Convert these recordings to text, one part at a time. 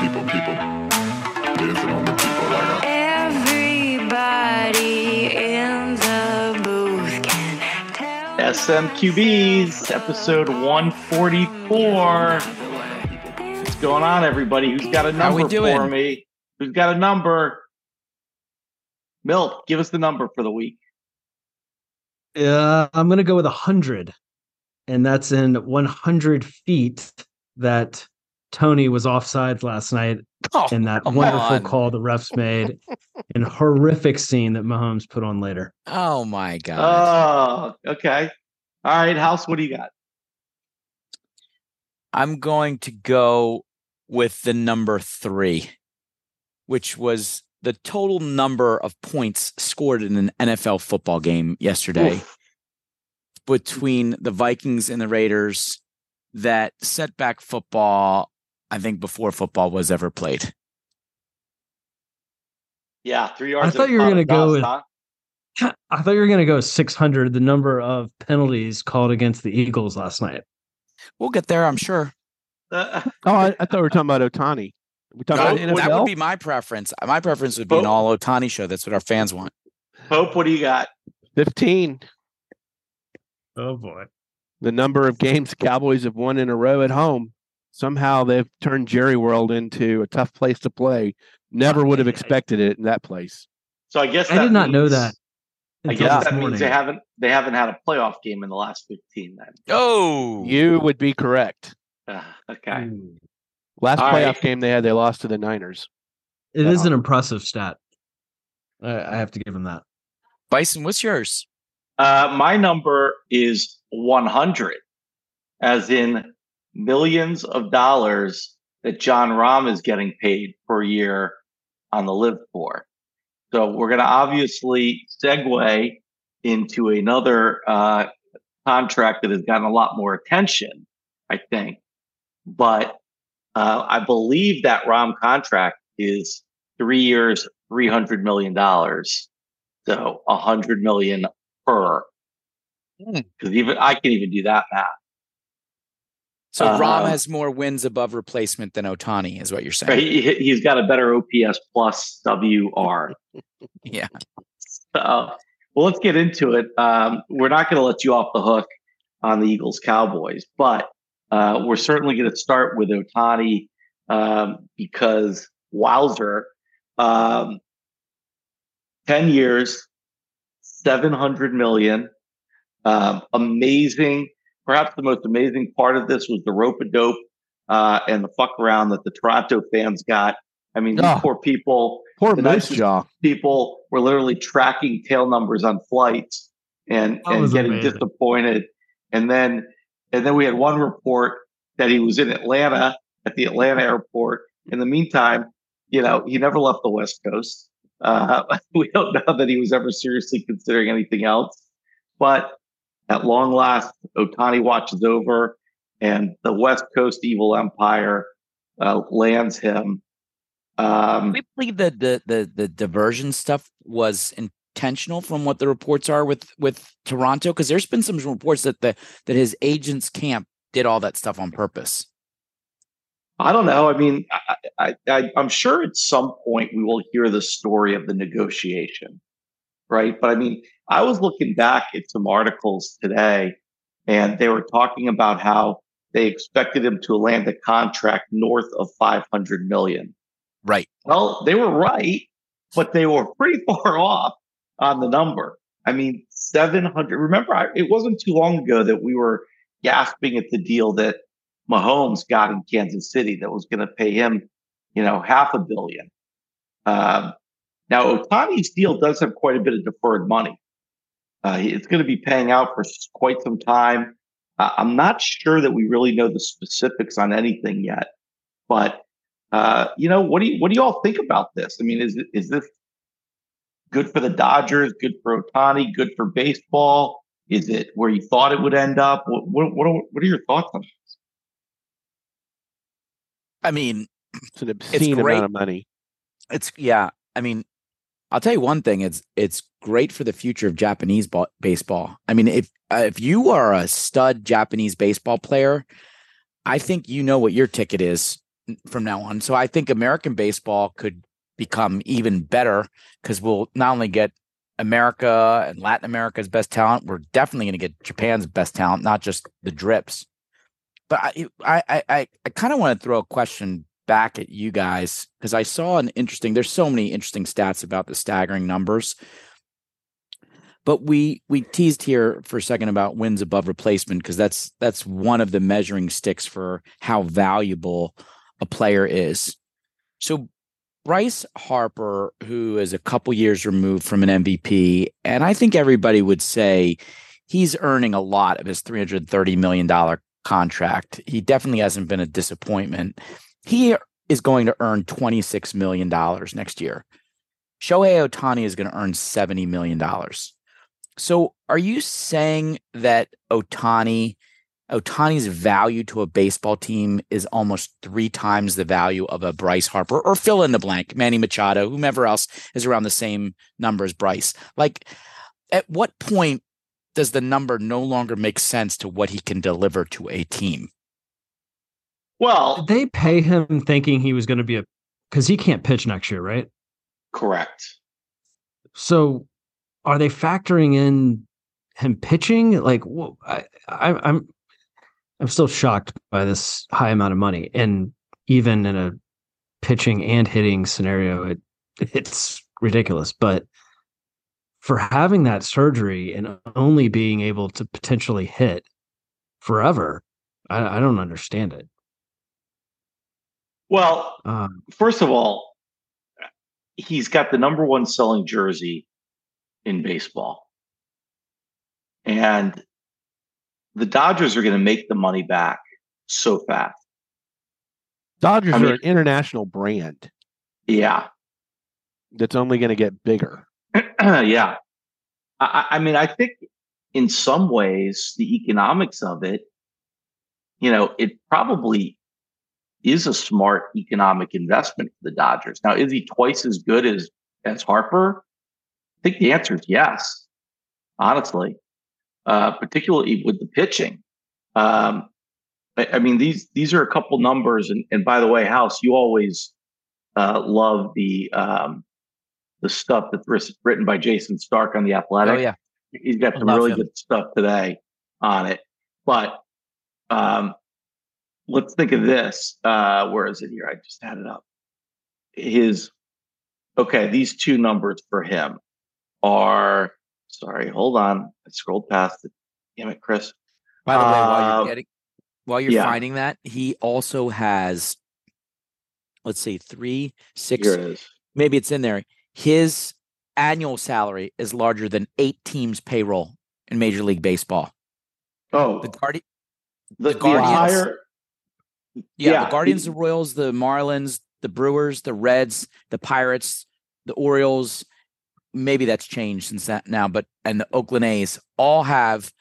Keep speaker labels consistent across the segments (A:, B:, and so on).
A: people, people. Dancing on the people like a
B: Everybody in the booth can tell.
C: SMQBs, episode 144. What's going on, everybody? Who's got a
D: How we
C: number
D: doing?
C: for me? Who's got a number? Milt, give us the number for the week.
E: Uh, I'm gonna go with a hundred, and that's in 100 feet that Tony was offside last night
D: Oh,
E: in that wonderful
D: on.
E: call the refs made, and horrific scene that Mahomes put on later.
D: Oh my god.
C: Oh, okay. All right, House, what do you got?
D: I'm going to go with the number three, which was the total number of points scored in an NFL football game yesterday
C: Oof.
D: between the Vikings and the Raiders that set back football, I think, before football was ever played.
C: Yeah, three yards.
E: I
C: thought
E: you were gonna go with-
C: huh?
E: I thought you were gonna go 600, the number of penalties called against the Eagles last night.
D: We'll get there, I'm sure.
C: Uh,
F: Oh, I, I thought we were talking about Ohtani. We talking
D: That,
F: about
D: that would be my preference. My preference would be an all Ohtani show. That's what our fans want.
C: Hope, what do you got?
F: fifteen.
E: Oh boy.
F: The number of games Cowboys have won in a row at home. Somehow they've turned Jerry World into a tough place to play. Never would have expected it in that place.
C: So I guess
E: I did not know that.
C: I guess
E: this
C: that means they haven't they haven't had a playoff game in the last 15 then.
D: Oh,
F: You would be correct.
C: Uh, okay.
E: Ooh.
F: Last
C: All
F: playoff
C: right.
F: game they had, they lost to the Niners.
E: It is an impressive stat. I, I have to give him that.
D: Bison, what's yours?
C: Uh, my number is 100, as in millions of dollars that John Rahm is getting paid per year on the live tour. So we're going to obviously segue into another uh, contract that has gotten a lot more attention, I think. But uh, I believe that Rahm contract is three years, $300 million. So a hundred million per.
D: Hmm.
C: Because even I can even do that math.
D: So
C: Uh,
D: Rahm has more wins above replacement than Ohtani, is what you're saying.
C: Right? He, he's got a better OPS plus WAR.
D: Yeah.
C: So, well, let's get into it. Um, we're not going to let you off the hook on the Eagles Cowboys, but uh, we're certainly going to start with Ohtani um, because Wowzer, um, 10 years, 700 million. Um, amazing. Perhaps the most amazing part of this was the rope a dope uh, and the fuck around that the Toronto fans got. I mean, these
F: Oh.
C: poor people
F: Poor
C: The
F: Moose Jaw.
C: people were literally tracking tail numbers on flights and,
E: That
C: and getting
E: amazing.
C: disappointed. And then and then we had one report that he was in Atlanta at the Atlanta airport. In the meantime, you know, he never left the West Coast. Uh, we don't know that he was ever seriously considering anything else. But at long last, Ohtani watches over, and the West Coast evil empire uh, lands him. Um,
D: we believe that the, the the diversion stuff was intentional from what the reports are with with Toronto because there's been some reports that the that his agents camp did all that stuff on purpose.
C: I don't know. I mean, I, I, I, I'm sure at some point we will hear the story of the negotiation, right? But I mean, I was looking back at some articles today, and they were talking about how they expected him to land a contract north of 500 million.
D: Right.
C: Well, they were right, but they were pretty far off on the number. I mean, 700. Remember, I, it wasn't too long ago that we were gasping at the deal that Mahomes got in Kansas City that was going to pay him, you know, half a billion. Um, now, Ohtani's deal does have quite a bit of deferred money. Uh, it's going to be paying out for quite some time. Uh, I'm not sure that we really know the specifics on anything yet, but uh, you know, what do you what do you all think about this? I mean, is it- is this good for the Dodgers? Good for Ohtani? Good for baseball? Is it where you thought it would end up? What what what are, what are your thoughts on this?
D: I mean,
F: It's an obscene
D: great.
F: amount of money.
D: it's yeah. I mean, I'll tell you one thing. It's it's great for the future of Japanese ba- baseball. I mean, if if you are a stud Japanese baseball player, I think you know what your ticket is from now on. So I think American baseball could become even better because we'll not only get America and Latin America's best talent, we're definitely going to get Japan's best talent, not just the drips. But I I I, I kind of want to throw a question back at you guys because I saw an interesting. There's so many interesting stats about the staggering numbers. But we we teased here for a second about wins above replacement because that's that's one of the measuring sticks for how valuable a player is. So Bryce Harper, who is a couple years removed from an MVP, and I think everybody would say he's earning a lot of his $330 million contract. He definitely hasn't been a disappointment. He is going to earn $26 million next year. Shohei Ohtani is going to earn $70 million. So are you saying that Ohtani Ohtani's value to a baseball team is almost three times the value of a Bryce Harper or fill in the blank, Manny Machado, whomever else is around the same number as Bryce. Like, at what point does the number no longer make sense to what he can deliver to a team?
C: Well,
E: Did they pay him thinking he was going to be a because he can't pitch next year, right?
C: correct.
E: So are they factoring in him pitching? Like, wha- I, I, I'm, I'm still shocked by this high amount of money, and even in a pitching and hitting scenario, it it's ridiculous. But for having that surgery and only being able to potentially hit forever, I, I don't understand it.
C: Well,
E: Um,
C: first of all, he's got the number one selling jersey in baseball. And the Dodgers are going to make the money back so fast.
F: Dodgers
C: I mean-
F: are an international brand
C: Yeah.
F: that's only going to get bigger.
C: yeah. I, I I mean, I think in some ways, the economics of it, you know, it probably is a smart economic investment for the Dodgers. Now, is he twice as good as as Harper? I think the answer is yes. Honestly, uh, particularly with the pitching. Um, I, I mean, these these are a couple numbers, and and by the way, House, you always uh, love the um, the stuff that's written by Jayson Stark on the Athletic.
D: Oh yeah,
C: He's got some really
D: him.
C: good stuff today on it. But um, let's think of this. Uh, where is it here? I just had it up. His okay, these two numbers for him are sorry, hold on. I scrolled past it. Damn it, Chris.
D: By the way, while
C: Uh,
D: you're getting while you're
C: yeah.
D: finding that, he also has let's see, three, six,
C: Here it is.
D: maybe it's in there. His annual salary is larger than eight teams' payroll in Major League Baseball.
C: Oh,
D: The Guardi-
C: the,
D: the
C: the
D: Guardians-
C: entire
D: yeah,
C: Yeah,
D: the Guardians,
C: he-
D: the Royals, the Marlins, the Brewers, the Reds, the Pirates, the Orioles. Maybe that's changed since that now, but and the Oakland A's all have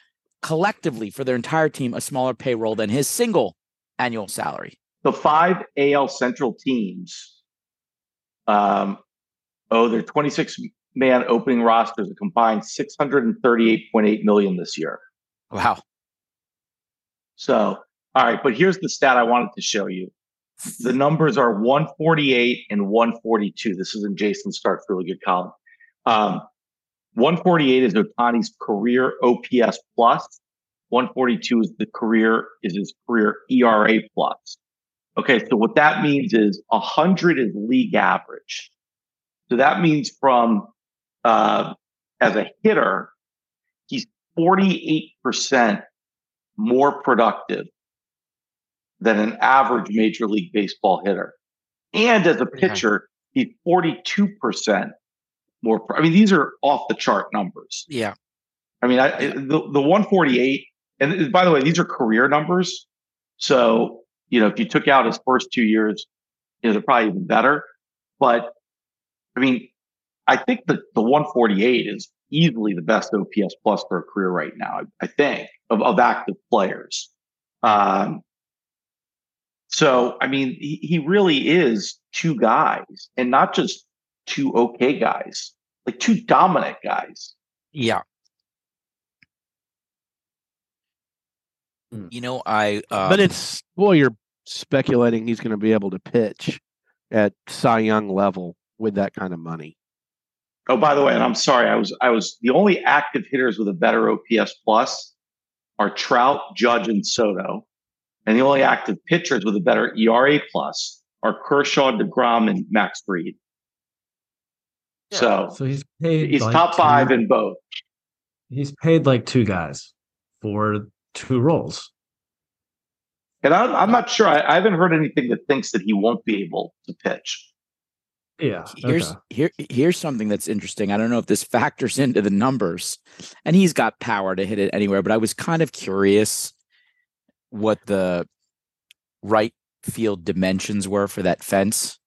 D: collectively for their entire team a smaller payroll than his single annual salary.
C: the five AL Central teams, um, oh, their 26 man opening rosters a combined 638.8 million this year.
D: Wow.
C: So, all right, but here's the stat I wanted to show you. The numbers are 148 and 142. This is in Jayson Stark's really good column. Um, 148 is Ohtani's career OPS plus. 142 is the career is his career ERA plus. Okay, so what that means is 100 is league average. So that means from uh, as a hitter, he's 48% more productive than an average Major League Baseball hitter. And as a pitcher, he's 42% more. I mean, these are off the chart numbers.
D: Yeah.
C: I mean, I, the the 148, and by the way, these are career numbers. So you know, if you took out his first two years, you know, they're probably even better. But I mean, I think that the 148 is easily the best OPS plus for a career right now. I, I think of, of active players. Um, so I mean, he, he really is two guys, and not just two okay guys, like two dominant guys.
D: Yeah.
E: Mm.
D: You know, I um,
F: but it's boy, you're speculating he's going to be able to pitch at Cy Young level with that kind of money.
C: Oh, by the way, and I'm sorry, I was I was the only active hitters with a better OPS plus are Trout, Judge, and Soto, and the only active pitchers with a better ERA plus are Kershaw, Degrom, and Max Fried. So
E: So he's paid.
C: he's
E: like
C: top five in both.
E: He's paid like two guys for two roles.
C: And I'm, I'm not sure. I, I haven't heard anything that thinks that he won't be able to pitch.
E: Yeah.
D: Here's
E: okay.
D: here here's something that's interesting. I don't know if this factors into the numbers, and he's got power to hit it anywhere. But I was kind of curious what the right field dimensions were for that fence.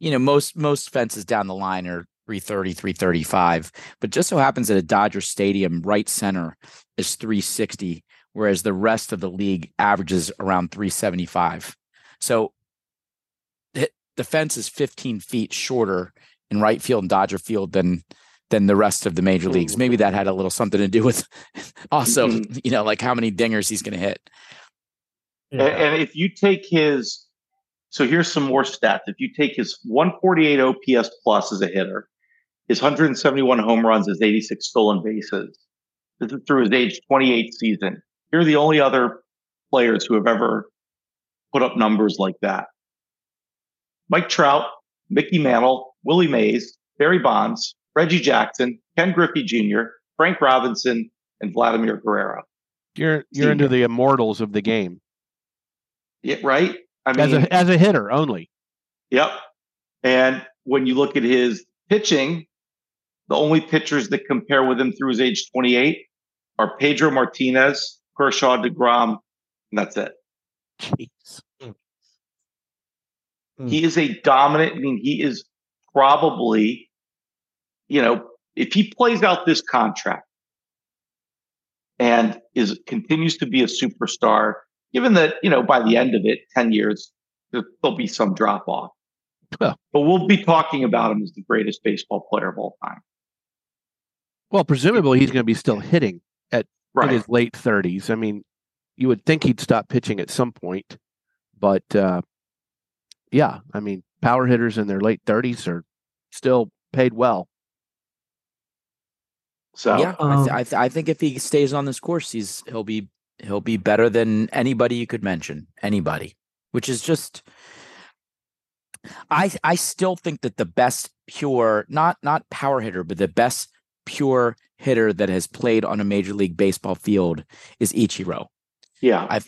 D: You know, most most fences down the line are 330, 335, but just so happens that a Dodger Stadium right center is 360, whereas the rest of the league averages around 375. So the fence is 15 feet shorter in right field and Dodger Field than than the rest of the major leagues. Maybe that had a little something to do with also,
C: Mhm.
D: you know, like how many dingers he's going to hit.
C: A- And, if you take his, so here's some more stats. If you take his 148 OPS plus as a hitter, his 171 home runs, his 86 stolen bases, this is through his age 28 season. Here are the only other players who have ever put up numbers like that. Mike Trout, Mickey Mantle, Willie Mays, Barry Bonds, Reggie Jackson, Ken Griffey Jr., Frank Robinson, and Vladimir Guerrero.
F: You're you're into the immortals of the game
C: Yeah, right? I mean,
F: as
C: mean,
F: a as a hitter only.
C: Yep. And when you look at his pitching, the only pitchers that compare with him through his age 28 are Pedro Martinez, Kershaw, DeGrom, and that's it.
F: Jeez.
E: Hmm.
C: He is a dominant. I mean, he is probably, you know, if he plays out this contract and is continues to be a superstar, given that, you know, by the end of it, 10 years, there, there'll be some drop off.
F: Well.
C: But we'll be talking about him as the greatest baseball player of all time.
F: Well, presumably he's going to be still hitting at
C: Right.
F: his late 30s. I mean, you would think he'd stop pitching at some point, but uh, yeah, I mean, power hitters in their late 30s are still paid well.
C: So
D: yeah, I, th-
E: Um,
D: I, th- I think if he stays on this course, he's he'll be he'll be better than anybody you could mention. Anybody, which is just. I I still think that the best pure not not power hitter, but the best pure hitter that has played on a major league baseball field is Ichiro.
C: yeah.
D: I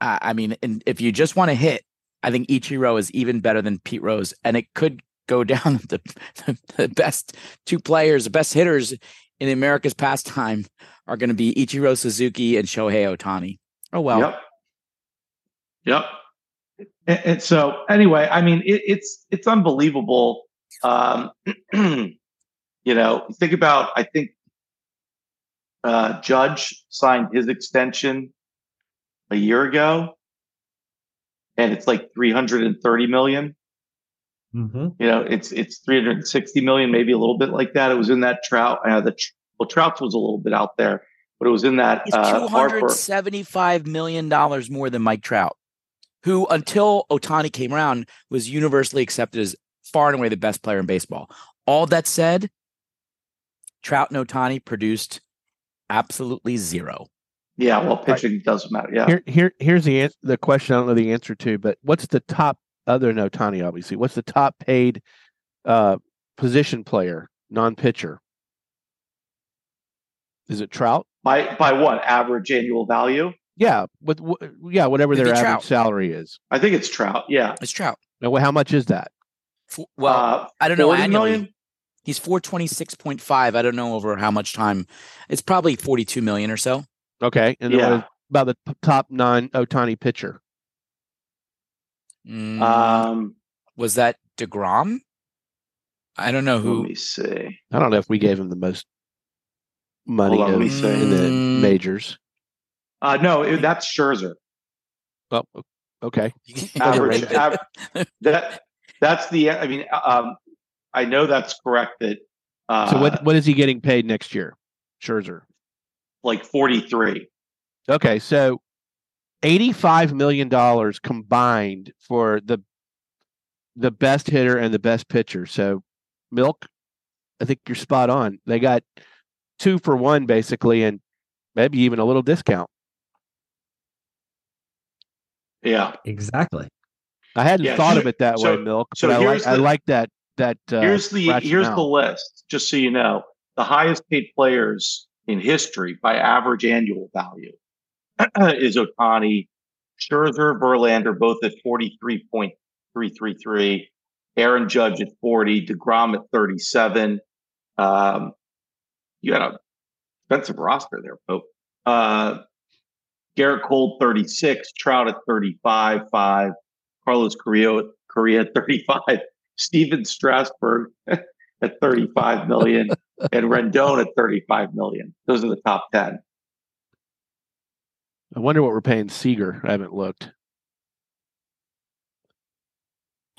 D: I mean, and if you just want to hit, I think Ichiro is even better than Pete Rose, and it could go down the, the, the best two players, the best hitters in America's pastime are going to be Ichiro Suzuki and Shohei Ohtani. Oh well,
C: Yep. Yep. And, so anyway, I mean, it, it's it's unbelievable. Um, you know, think about. I think uh, Judge signed his extension a year ago, and it's like three hundred and thirty million.
E: Mhm.
C: You know, it's it's 360 million, maybe a little bit like that. It was in that Trout. Uh, the well, Trout was a little bit out there, but it was in that
D: he's
C: uh,
D: two
C: Harper.
D: hundred seventy-five million dollars more than Mike Trout, who until Ohtani came around was universally accepted as far and away the best player in baseball. All that said, Trout and Ohtani produced absolutely zero.
C: Yeah, well, pitching doesn't matter. Yeah,
F: Here, here, here's the an- the question. I don't know the answer to, but what's the top other than Ohtani? Obviously, what's the top paid uh, position player, non pitcher? Is it Trout?
C: by by what average annual value?
F: Yeah, with wh- yeah, whatever
D: It'd
F: their
D: be
F: average
D: Trout.
F: salary is.
C: I think it's Trout. Yeah.
D: It's Trout.
F: Now, how much is that?
D: F- Well,
C: uh,
D: I don't know
C: 40
D: annually.
C: million?
D: He's 426.5. I don't know over how much time. It's probably 42 million or so.
F: Okay, and
C: Yeah.
F: about the top nine Ohtani pitcher.
D: Mm,
C: Um,
D: was that DeGrom? I don't know who.
C: let
D: who.
C: me see.
F: I don't know if we gave him the most money
C: on,
F: of- in the
D: Mm.
F: majors.
C: Uh, no, it, that's Scherzer.
F: Oh, okay.
C: Average,
D: Overrated.
C: av- that that's the. I mean, um, I know that's correct. That uh,
F: So what what is he getting paid next year? Scherzer.
C: like forty three.
F: Okay, so eighty-five million dollars combined for the the best hitter and the best pitcher. So, Milk, I think you're spot on. They got two for one basically, and maybe even a little discount.
C: Yeah.
E: Exactly.
F: I hadn't
C: Yeah,
F: thought of it that
C: so-
F: way, Milk.
C: so
F: but I like
C: here's
F: I like that that. Uh,
C: here's the here's the list, just so you know. The highest paid players in history by average annual value is Ohtani, Scherzer, Verlander, both at 43.333. Aaron Judge at 40, DeGrom at 37. Um, you had a expensive roster there, Pope. Uh, Gerrit Cole, 36, Trout at 35, 5, Carlos Correa, Correa at 35, Stephen Strasburg at 35 million, and Rendon at 35 million. Those are the top 10.
F: I wonder what we're paying Seager. I haven't looked.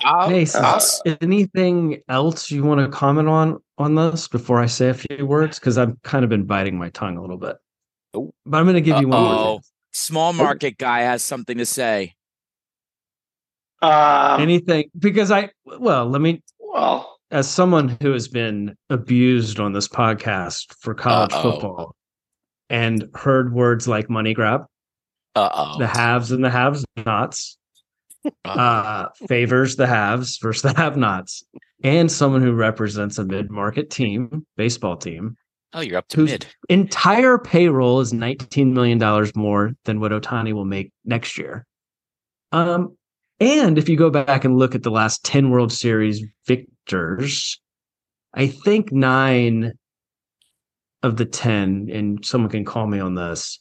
D: I'll-
E: Mason,
C: uh,
E: anything else you want to comment on on this before I say a few words? Because I've kind of been biting my tongue a little bit.
D: Oh.
E: But I'm going to give you one more.
D: Uh-oh. Small market guy has something to say.
C: Um,
E: Anything because I well, let me
C: well,
E: as someone who has been abused on this podcast for college
D: Uh-oh.
E: football and heard words like money grab,
D: Uh oh.
E: the haves and the haves nots, uh, favors the haves versus the have nots, and someone who represents a mid market team, baseball team,
D: oh, you're up to mid.
E: entire payroll is $19 million more than what Ohtani will make next year. Um, and if you go back and look at the last 10 World Series victors, I think nine of the 10, and someone can call me on this,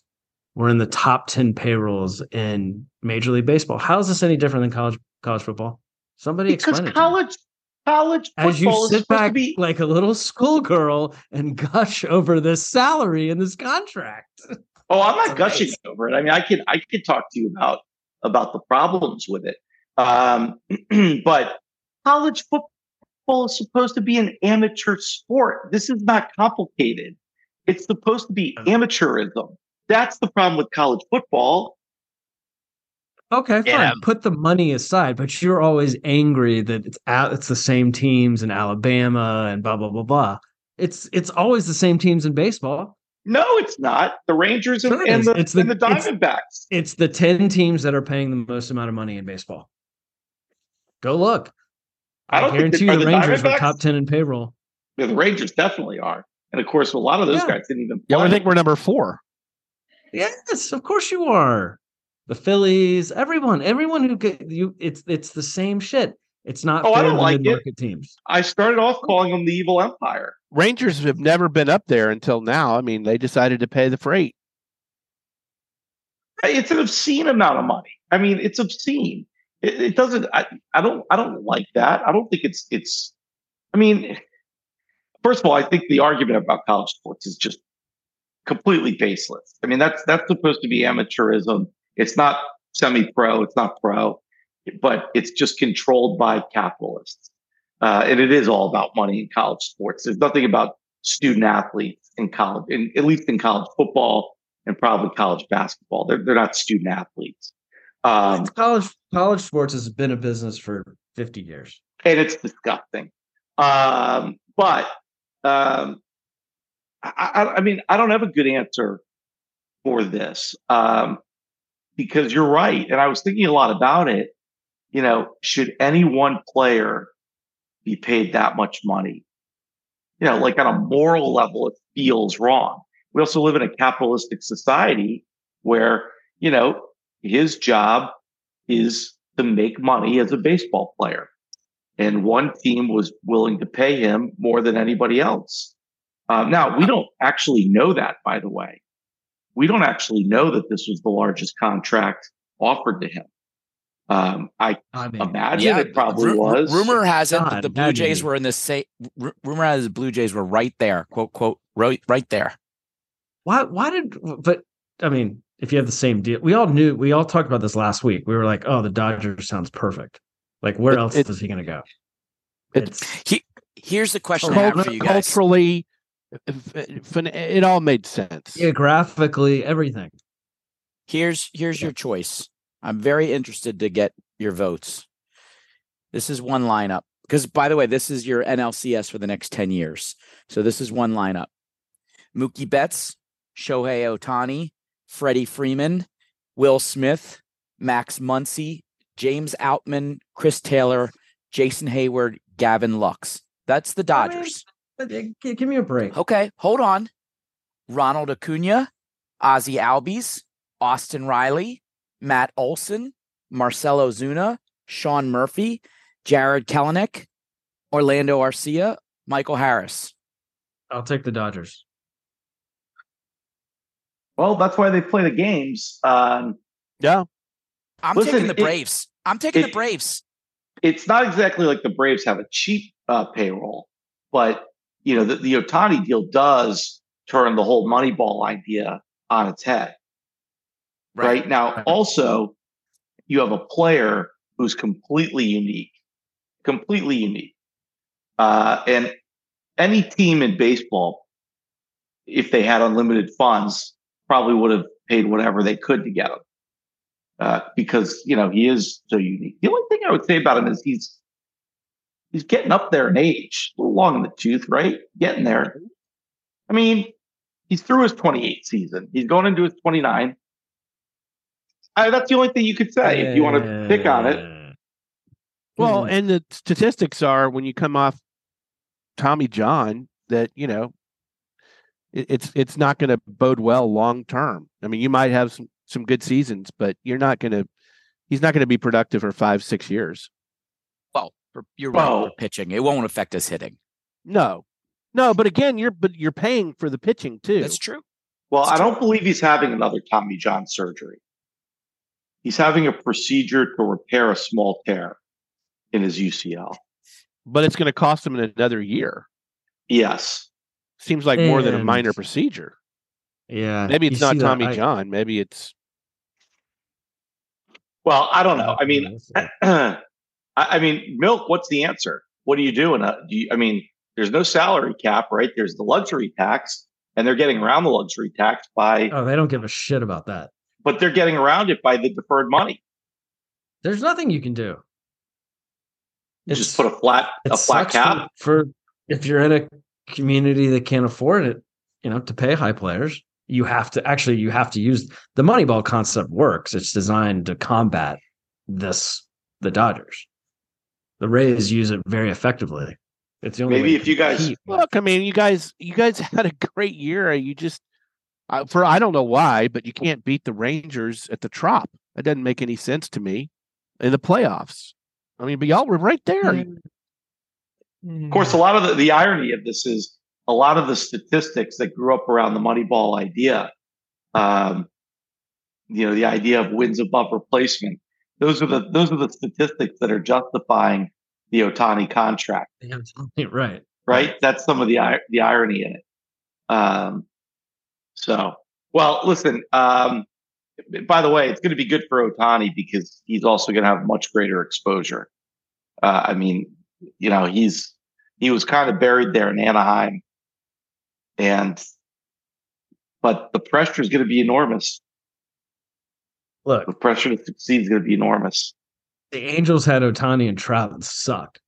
E: were in the top 10 payrolls in Major League Baseball. How is this any different than college college football? Somebody
C: because
E: explain it. to me.
C: college college
E: As you
C: football is
E: sit back
C: be
E: like a little schoolgirl and gush over this salary and this contract.
C: Oh, I'm not
E: It's
C: gushing
E: amazing.
C: over it. I mean, I could I could talk to you about about the problems with it. Um, but college football is supposed to be an amateur sport. This is not complicated. It's supposed to be amateurism. That's the problem with college football.
E: Okay, fine.
D: Yeah.
E: Put the money aside, but you're always angry that it's out, it's the same teams in Alabama and blah blah blah blah. It's it's always the same teams in baseball.
C: No, it's not. The Rangers and,
E: Sure
C: and the,
E: It's the-
C: and the Diamondbacks.
E: It's the 10 teams that are paying the most amount of money in baseball. Go look.
C: I
E: I, guarantee you the
C: the
E: Rangers were top 10 in payroll.
C: Yeah, the Rangers definitely are. And of course, a lot of those
E: Yeah.
C: guys didn't even
F: Yeah. I think we're number four.
E: Yes, of course you are. The Phillies, everyone, everyone who get you it's it's the same shit. It's not
C: Oh, I
E: fair
C: don't
E: to
C: like it.
E: teams.
C: I started off oh. calling them the evil empire.
F: Rangers have never been up there until now. I mean, they decided to pay the freight.
C: It's an obscene amount of money. I mean, it's obscene. It, it doesn't. I, I don't. I don't like that. I don't think it's. It's. I mean, first of all, I think the argument about college sports is just completely baseless. I mean, that's that's supposed to be amateurism. It's not semi-pro. It's not pro, but it's just controlled by capitalists, uh, and it is all about money in college sports. There's nothing about student athletes in college, in, at least in college football and probably college basketball. They're they're not student athletes. Um,
E: college college sports has been a business for 50 years.
C: and it's disgusting. Um, but um, I, I, mean, I don't have a good answer for this um, because you're right, and I was thinking a lot about it. You know, should any one player be paid that much money? You know, like on a moral level, it feels wrong. We also live in a capitalistic society where you know his job is to make money as a baseball player and one team was willing to pay him more than anybody else. Um, now we don't actually know that, by the way. We don't actually know that this was the largest contract offered to him. Um, I
E: I mean,
C: imagine it probably
D: ru-
C: was.
D: Rumor has it that the Blue
E: imagine
D: Jays were in the same. r- Rumor has the Blue Jays were right there. Quote quote. Right, right there.
E: why why did but I mean, if you have the same deal, we all knew we all talked about this last week. We were like, oh, the Dodgers sounds perfect. Like, where
F: It-
E: else
F: it-
E: is he gonna go?
F: it-
E: It's
D: He, here's the question I have for you guys.
F: culturally, f- f- it all made sense.
E: geographically everything.
D: Here's here's your choice. I'm very interested to get your votes. This is one lineup because, by the way, this is your NLCS for the next ten years. So this is one lineup: Mookie Betts, Shohei Ohtani, Freddie Freeman, Will Smith, Max Muncy, James Outman, Chris Taylor, Jason Heyward, Gavin Lux. That's the
E: I mean,
D: Dodgers.
E: But, uh, gi- give me a break.
D: Okay, hold on. Ronald Acuna, Ozzie Albies, Austin Riley, Matt Olson, Marcell Ozuna, Sean Murphy, Jarred Kelenic, Orlando Arcia, Michael Harris.
E: I'll take the Dodgers.
C: Well, that's why they play the games. Um,
F: Yeah.
D: I'm
C: Listen,
D: taking the
C: it-
D: Braves. I'm taking the Braves.
C: it's not exactly like the Braves have a cheap uh, payroll, but you know the, the Ohtani deal does turn the whole Moneyball idea on its head. Right, now,
E: Right.
C: also you have a player who's completely unique, completely unique, uh, and any team in baseball, if they had unlimited funds, probably would have paid whatever they could to get him. Uh, because you know he is so unique. The only thing I would say about him is he's he's getting up there in age, a little long in the tooth, right? Getting there. I mean, he's through his 28 season. He's going into his 29. I, that's the only thing you could say if you want to pick on it.
E: Uh,
F: Well,
E: Mhm.
F: and the statistics are when you come off Tommy John that you know it, it's it's not going to bode well long term. I mean, you might have some some good seasons, but you're not going to. He's not going to be productive for five six years.
D: Well, for, you're right for pitching. It won't affect us hitting.
F: No, no. But again, you're but you're paying for the pitching too.
D: That's true.
C: Well,
D: It's
C: I
D: true.
C: don't believe he's having another Tommy John surgery. He's having a procedure to repair a small tear in his UCL.
F: but it's going to cost him another year.
C: Yes.
F: Seems like more than a minor procedure.
E: yeah.
F: Maybe it's not
E: see that-
F: Tommy
E: I-
F: John. Maybe it's
C: Well, I don't know. I mean,
E: We'll see.
C: I, I mean, milk. What's the answer? What are you doing? Uh, do you, I mean, there's no salary cap, right? There's the luxury tax, and they're getting around the luxury tax by,
E: oh, they don't give a shit about that.
C: but they're getting around it by the deferred money.
E: There's nothing you can do.
C: You just put a flat a flat
E: sucks for-
C: cap.
E: for if you're in a community that can't afford it, you know, to pay high players, you have to actually you have to use the Moneyball concept works. It's designed to combat this the Dodgers. The Rays use it very effectively. It's the only
C: Maybe if you guys-
E: compete.
F: look. I mean, you guys, you guys had a great year. You just uh, for I don't know why, but you can't beat the Rangers at the Trop. That doesn't make any sense to me in the playoffs. I mean, but y'all were right there.
C: Of course, a lot of the, the irony of this is a lot of the statistics that grew up around the Moneyball idea. Um, you know, the idea of wins above replacement. Those are the those are the statistics that are justifying the Ohtani contract.
E: Right.
C: right? That's some of the the irony in it. Um, so, well, listen. Um, by the way, it's going to be good for Ohtani because he's also going to have much greater exposure. Uh, I mean, you know, he's he was kind of buried there in Anaheim, and but the pressure is going to be enormous.
E: Look,
C: The pressure to succeed is going to be enormous.
E: the Angels had Ohtani and Trout and sucked.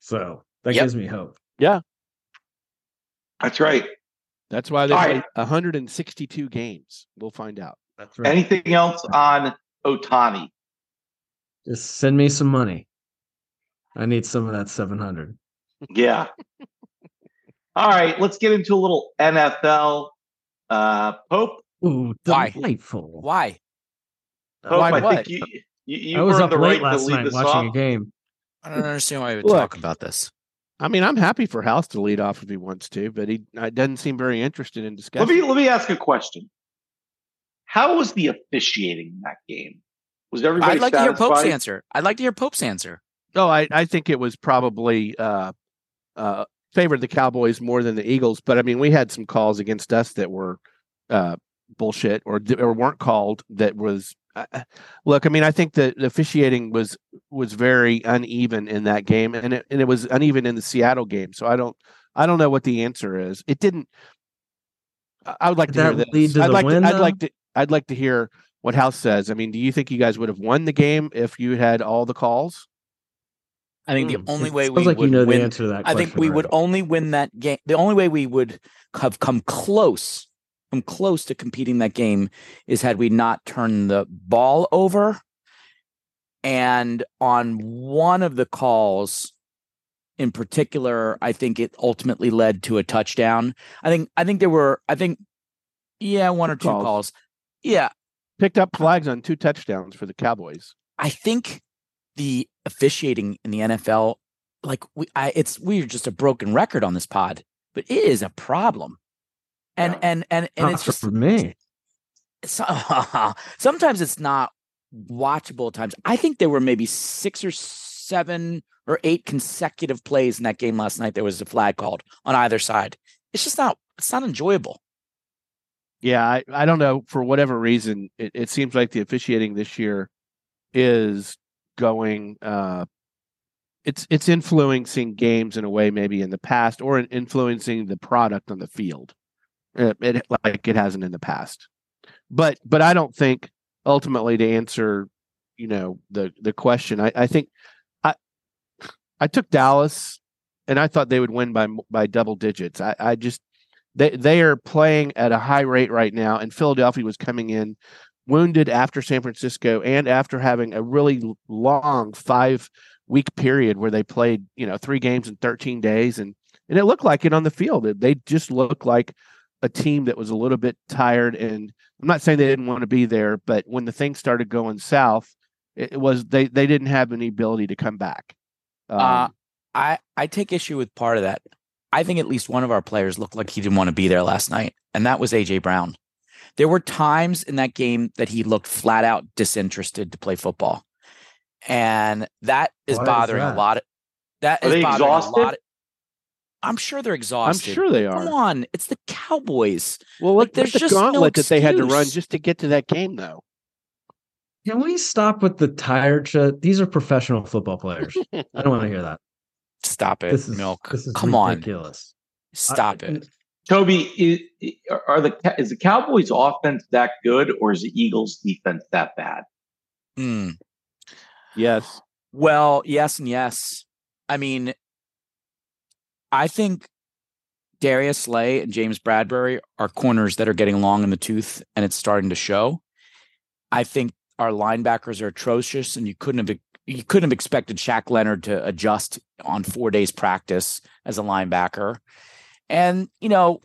E: So that
D: Yep.
E: gives me hope.
C: Yeah, that's right.
F: That's why they
C: All
F: play
C: right.
F: 162 games. We'll find out.
E: That's right.
C: Anything else on Ohtani?
E: Just send me some money. I need some of that 700.
C: Yeah. All right, let's get into a little NFL. Uh, Pope,
E: Ooh,
D: Why?
E: delightful.
D: Why?
C: Pope,
D: Why
C: I
D: what?
C: think you you, you
E: I was
C: earned
E: up
C: the
E: late
C: right
E: last night watching
C: off.
E: a game.
D: I don't understand why we would
F: Look.
D: talk about this.
F: I mean, I'm happy for House to lead off if he wants to, but he uh, doesn't seem very interested in discussing.
C: Let
F: discussing.
C: me let me ask a question. How was the officiating in that game? Was everybody
D: I'd like to hear Pope's answer. I'd like to hear Pope's answer.
F: Oh, I, I think it was probably uh, uh, favored the Cowboys more than the Eagles. But I mean, we had some calls against us that were uh, bullshit or or weren't called. That was uh, uh, look. I mean, I think that the officiating was was very uneven in that game, and it and it was uneven in the Seattle game. So I don't I don't know what the answer is. It didn't. I- I would like
E: Did
F: to hear
E: that
F: this.
E: lead to
F: I'd
E: the
F: like
E: win,
F: to. I'd like to. I'd like to hear what House says. I mean, do you think you guys would have won the game if you had all the calls?
D: I think
E: Hmm.
D: the only
E: It
D: way we
E: like
D: would
E: you know
D: win,
E: the answer to that.
D: I think
E: question
D: we would
E: already.
D: only win that game. The only way we would have come close, come close to competing that game, is had we not turned the ball over. And on one of the calls, in particular, I think it ultimately led to a touchdown. I think I think there were I think yeah one or two
F: calls.
D: calls. Yeah,
F: Picked up flags on two touchdowns for the Cowboys.
D: I think the officiating in the NFL, like we, I, it's we're just a broken record on this pod, but it is a problem, and
C: Yeah.
D: and and and
E: Not
D: it's just
E: for me.
D: so, sometimes it's not watchable. At times, I think there were maybe six or seven or eight consecutive plays in that game last night. There was a flag called on either side. It's just not. It's not enjoyable.
F: Yeah, I, I don't know. For whatever reason, it, it seems like the officiating this year is going uh it's it's influencing games in a way maybe in the past or in influencing the product on the field. It, it like it hasn't in the past. But but I don't think ultimately to answer, you know, the the question, I, I think I I took Dallas and I thought they would win by by double digits. I, I just they they are playing at a high rate right now, and Philadelphia was coming in wounded after San Francisco and after having a really long five week period where they played you know three games in 13 days and and it looked like it on the field they just looked like a team that was a little bit tired and i'm not saying they didn't want to be there but when the thing started going south it, it was they they didn't have any ability to come back um,
D: Uh, I I take issue with part of that. I think at least one of our players looked like he didn't want to be there last night, and that was AJ Brown. There were times in that game that he looked flat out disinterested to play football, and that is
E: Why is
D: bothering a lot. Of, that
C: Are
D: is
C: they
D: bothering a lot. Of, I'm sure they're exhausted.
F: i'm sure they are
D: Come on, it's the Cowboys.
F: well
D: like,
F: look
D: there's
F: there's the
D: just no
F: gauntlet that they had to run
D: excuse.
F: just to get to that game though
E: Can we stop with the tired shit? These are professional football players. I don't want to hear that.
D: Stop it,
E: This is
D: milk.
E: This is
D: Come on,
E: ridiculous.
D: stop
E: I-
D: it.
C: Toby, is, are the is the Cowboys offense that good, or is the Eagles defense that bad?
D: Mm.
F: yes
D: Well, yes and yes. I mean, I think Darius Slay and James Bradberry are corners that are getting long in the tooth, and it's starting to show. I think our linebackers are atrocious, and you couldn't have you couldn't have expected Shaq Leonard to adjust on four days practice as a linebacker. And you know,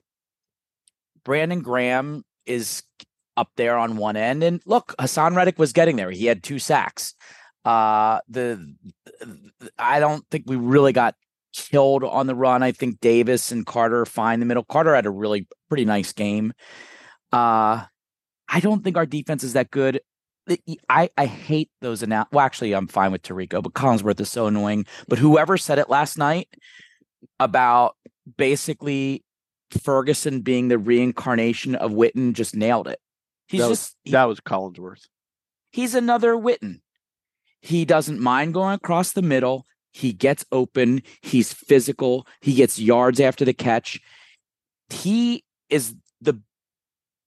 D: Brandon Graham is up there on one end, and look, Haason Reddick was getting there. He had two sacks. Uh, the I don't think we really got killed on the run. I think Davis and Carter find the middle. Carter had a really pretty nice game. Uh, I don't think our defense is that good. I, I hate those annou- Well, actually, I'm fine with Tirico, but Collinsworth is so annoying. But whoever said it last night about basically Ferguson being the reincarnation of Witten just nailed it. He's
F: that was,
D: just he-
F: that was collinsworth
D: he's another Witten. He doesn't mind going across the middle. He gets open. He's physical. He gets yards after the catch. He is the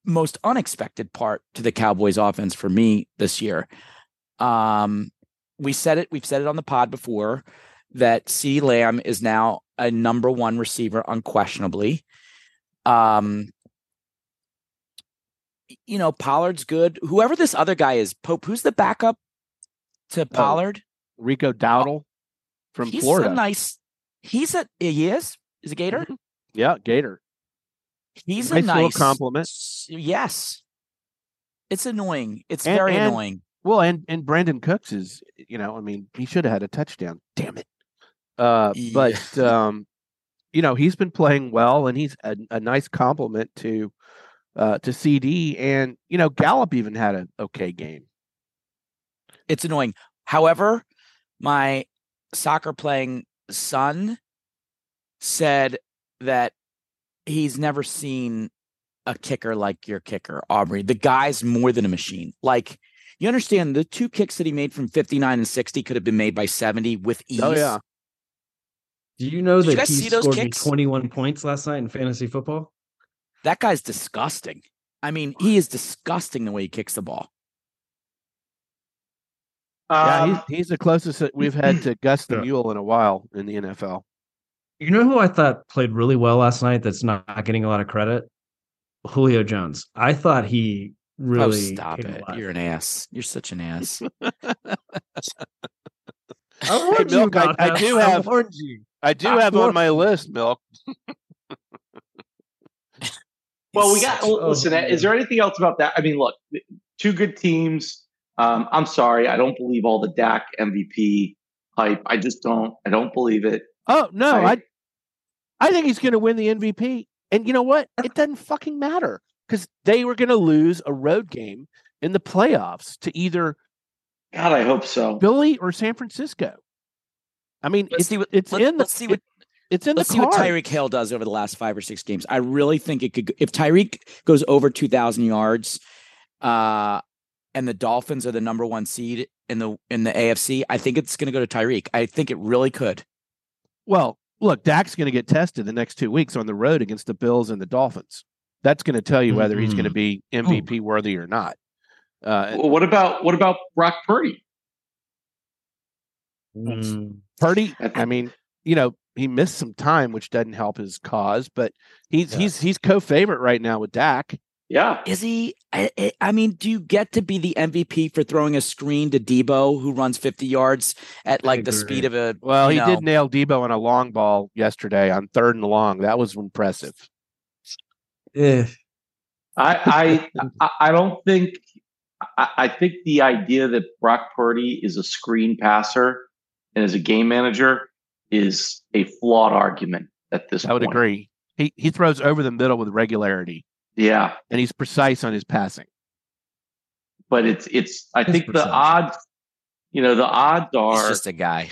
D: most unexpected part to the Cowboys offense for me this year. Um, we said it, we've said it on the pod before that C Lamb is now a number one receiver, unquestionably. Um, you know, Pollard's good. Whoever this other guy is, Pope, who's the backup to Pollard?
F: rico dowdle from
D: he's
F: florida
D: a nice. He's a he is is a Gator.
F: Mhm. yeah gator
D: He's
F: Nice
D: a nice
F: compliment.
D: Yes, it's annoying. It's
F: And-
D: very
F: and-
D: annoying.
F: Well, and and Brandin Cooks is, you know, I mean, he should have had a touchdown. Damn it. Uh,
D: Yeah.
F: but um, you know, he's been playing well, and he's a, a nice compliment to uh to CeeDee, and you know, Gallup even had an okay game.
D: It's annoying. However, my soccer playing son said that he's never seen a kicker like your kicker, Aubrey. The guy's more than a machine. Like you understand the two kicks that he made from 59 and 60 could have been made by 70 with oh, ease.
F: Oh yeah,
E: Do you know
D: Did you
E: that
D: guys
E: he
D: see those
E: scored me
D: kicks?
E: 21 points last night in fantasy football?
D: That guy's disgusting. I mean, he is disgusting the way he kicks the ball.
F: Yeah,
C: Um,
F: he's, he's the closest that we've had to Gus the
E: Yeah.
F: Mule in a while in the NFL.
E: You know who I thought played really well last night that's not getting a lot of credit? Julio Jones. I thought he really
D: oh, stop
E: came
D: it.
E: alive.
D: You're an ass. You're such an ass.
E: I warned you
F: Milk, I-
E: about
F: I
E: that.
F: do have-
E: warned you.
F: I do
E: I
F: have on my list, Milk.
C: Well, we got.
D: Such-
E: Oh,
C: listen,
E: man.
C: is there anything else about that? I mean, look, two good teams. Um, I'm sorry, I don't believe all the Dak MVP hype. I just don't. I don't believe it.
F: Oh no,
C: I-
F: I I think he's going to win the MVP. And you know what? It doesn't fucking matter because they were going to lose a road game in the playoffs to either
C: God, I hope so.
F: Philly or San Francisco. I mean,
D: Let's
F: it's,
D: see what
F: it's
D: let,
F: in the
D: let's see what
F: it- it's in
D: let's
F: the
D: see what. Tyreek Hill does over the last five or six games. I really think it could. If Tyreek goes over two thousand yards, uh, and the Dolphins are the number one seed in the in the AFC, I think it's going to go to Tyreek. I think it really could.
F: Well, look, Dak's going to get tested the next two weeks on the road against the Bills and the Dolphins. That's going to tell you whether he's going to be MVP worthy or not. Uh,
C: Well, what about what about Brock Purdy?
E: Mm,
F: Purdy, I mean, you know, he missed some time, which doesn't help his cause, but he's
E: Yeah.
F: he's he's co-favorite right now with Dak.
C: Yeah,
D: Is he? I, I- I mean, do you get to be the MVP for throwing a screen to Deebo, who runs fifty yards at like the speed of a?
F: Well, he
D: know,
F: did nail Deebo on a long ball yesterday on third and long. That was impressive.
C: I I I, I don't think. I, I think the idea that Brock Purdy is a screen passer and is a game manager is a flawed argument at this
F: I would
C: point.
F: agree. He he throws over the middle with regularity,
C: Yeah,
F: and he's precise on his passing.
C: but it's it's. I
E: It's
C: think the odds. You know, the odds
D: He's
C: are
D: just a guy.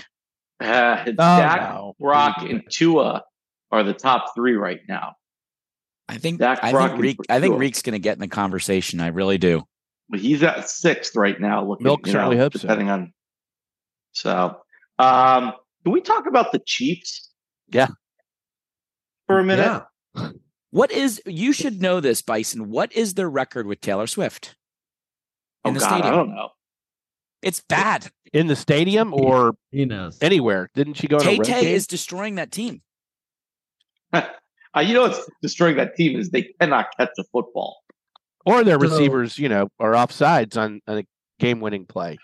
C: uh,
F: Oh,
C: Dak,
F: no.
C: Brock, and Tua are the top three right now.
D: I think.
C: Dak
D: I
C: Brock
D: think Reek. I think Reek's going to get in the conversation. I really do.
C: But he's at sixth right now. Looking,
F: Milk
C: you
F: certainly
C: know,
F: hopes so.
C: depending on. So, um, can we talk about the Chiefs?
F: Yeah.
C: For a minute.
E: yeah.
D: What is? You should know this, Bison. What is their record with Taylor Swift in
C: oh
D: the
C: God,
D: stadium?
C: I don't know.
D: It's bad.
F: In the stadium or
E: He knows.
F: anywhere? Didn't she go on a
D: Tay Tay is destroying that team.
C: Uh, you know what's destroying that team is they cannot catch a football.
F: or their
E: So-
F: receivers, you know, are offsides on, on a game-winning play.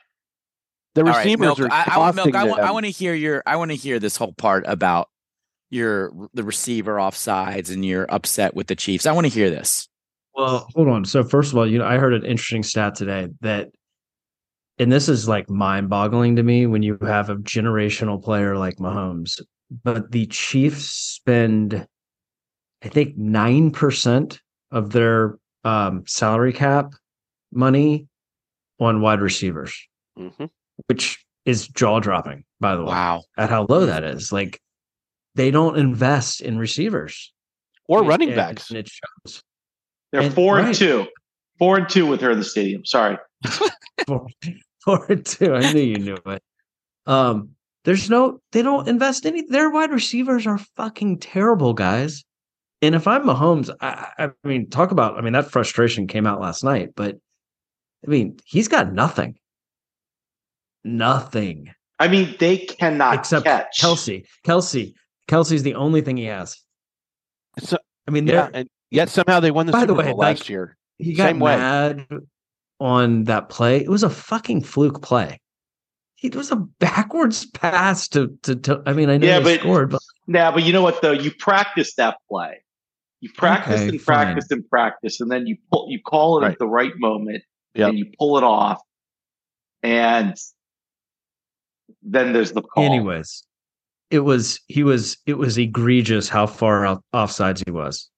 F: The
D: All right,
F: receivers
D: Milk,
F: are
D: I, I,
F: costing
D: Milk, I, I want to hear your. I want to hear this whole part about your the receiver offsides and you're upset with the Chiefs. I want to hear this.
E: Well, hold on. So first of all, you know, I heard an interesting stat today that, and this is like mind-boggling to me when you have a generational player like Mahomes. But the Chiefs spend, I think, nine percent of their um, salary cap money on wide receivers,
F: Mhm.
E: which is jaw-dropping. By the way,
D: Wow.
E: at how low that is. Like, they don't invest in receivers
F: Or
E: And-
F: running
E: and
F: backs.
E: it shows.
C: They're
E: And-
C: four and
E: right.
C: two. Four and two with her in the stadium. Sorry.
E: four, four and two. I knew you knew it. Um, there's no, they don't invest any. Their wide receivers are fucking terrible, guys. And if I'm Mahomes, I, I I mean, talk about. I mean, that frustration came out last night, but I mean, he's got nothing, nothing
C: I mean, they cannot
E: except
C: catch.
E: Kelce. Kelce, Kelce's the only thing he has.
F: So,
E: I mean,
F: yeah,
E: they're
F: and yet somehow they won the
E: By the
F: Super
E: way,
F: Bowl
E: like-
F: last year.
E: he got
F: Same way.
E: on that play. It was a fucking fluke play. It was a backwards pass to to. to I mean, I know
C: Yeah,
E: they
C: but-
E: scored, but
C: Now, but you know what though? You practice that play. You practice
E: Okay,
C: and
E: fine.
C: practice and practice, and then you pull. You call it
F: Right.
C: at the right moment,
F: Yep.
C: and you pull it off, and then there's the call.
E: anyways, it was he was it was egregious how far off offsides he was.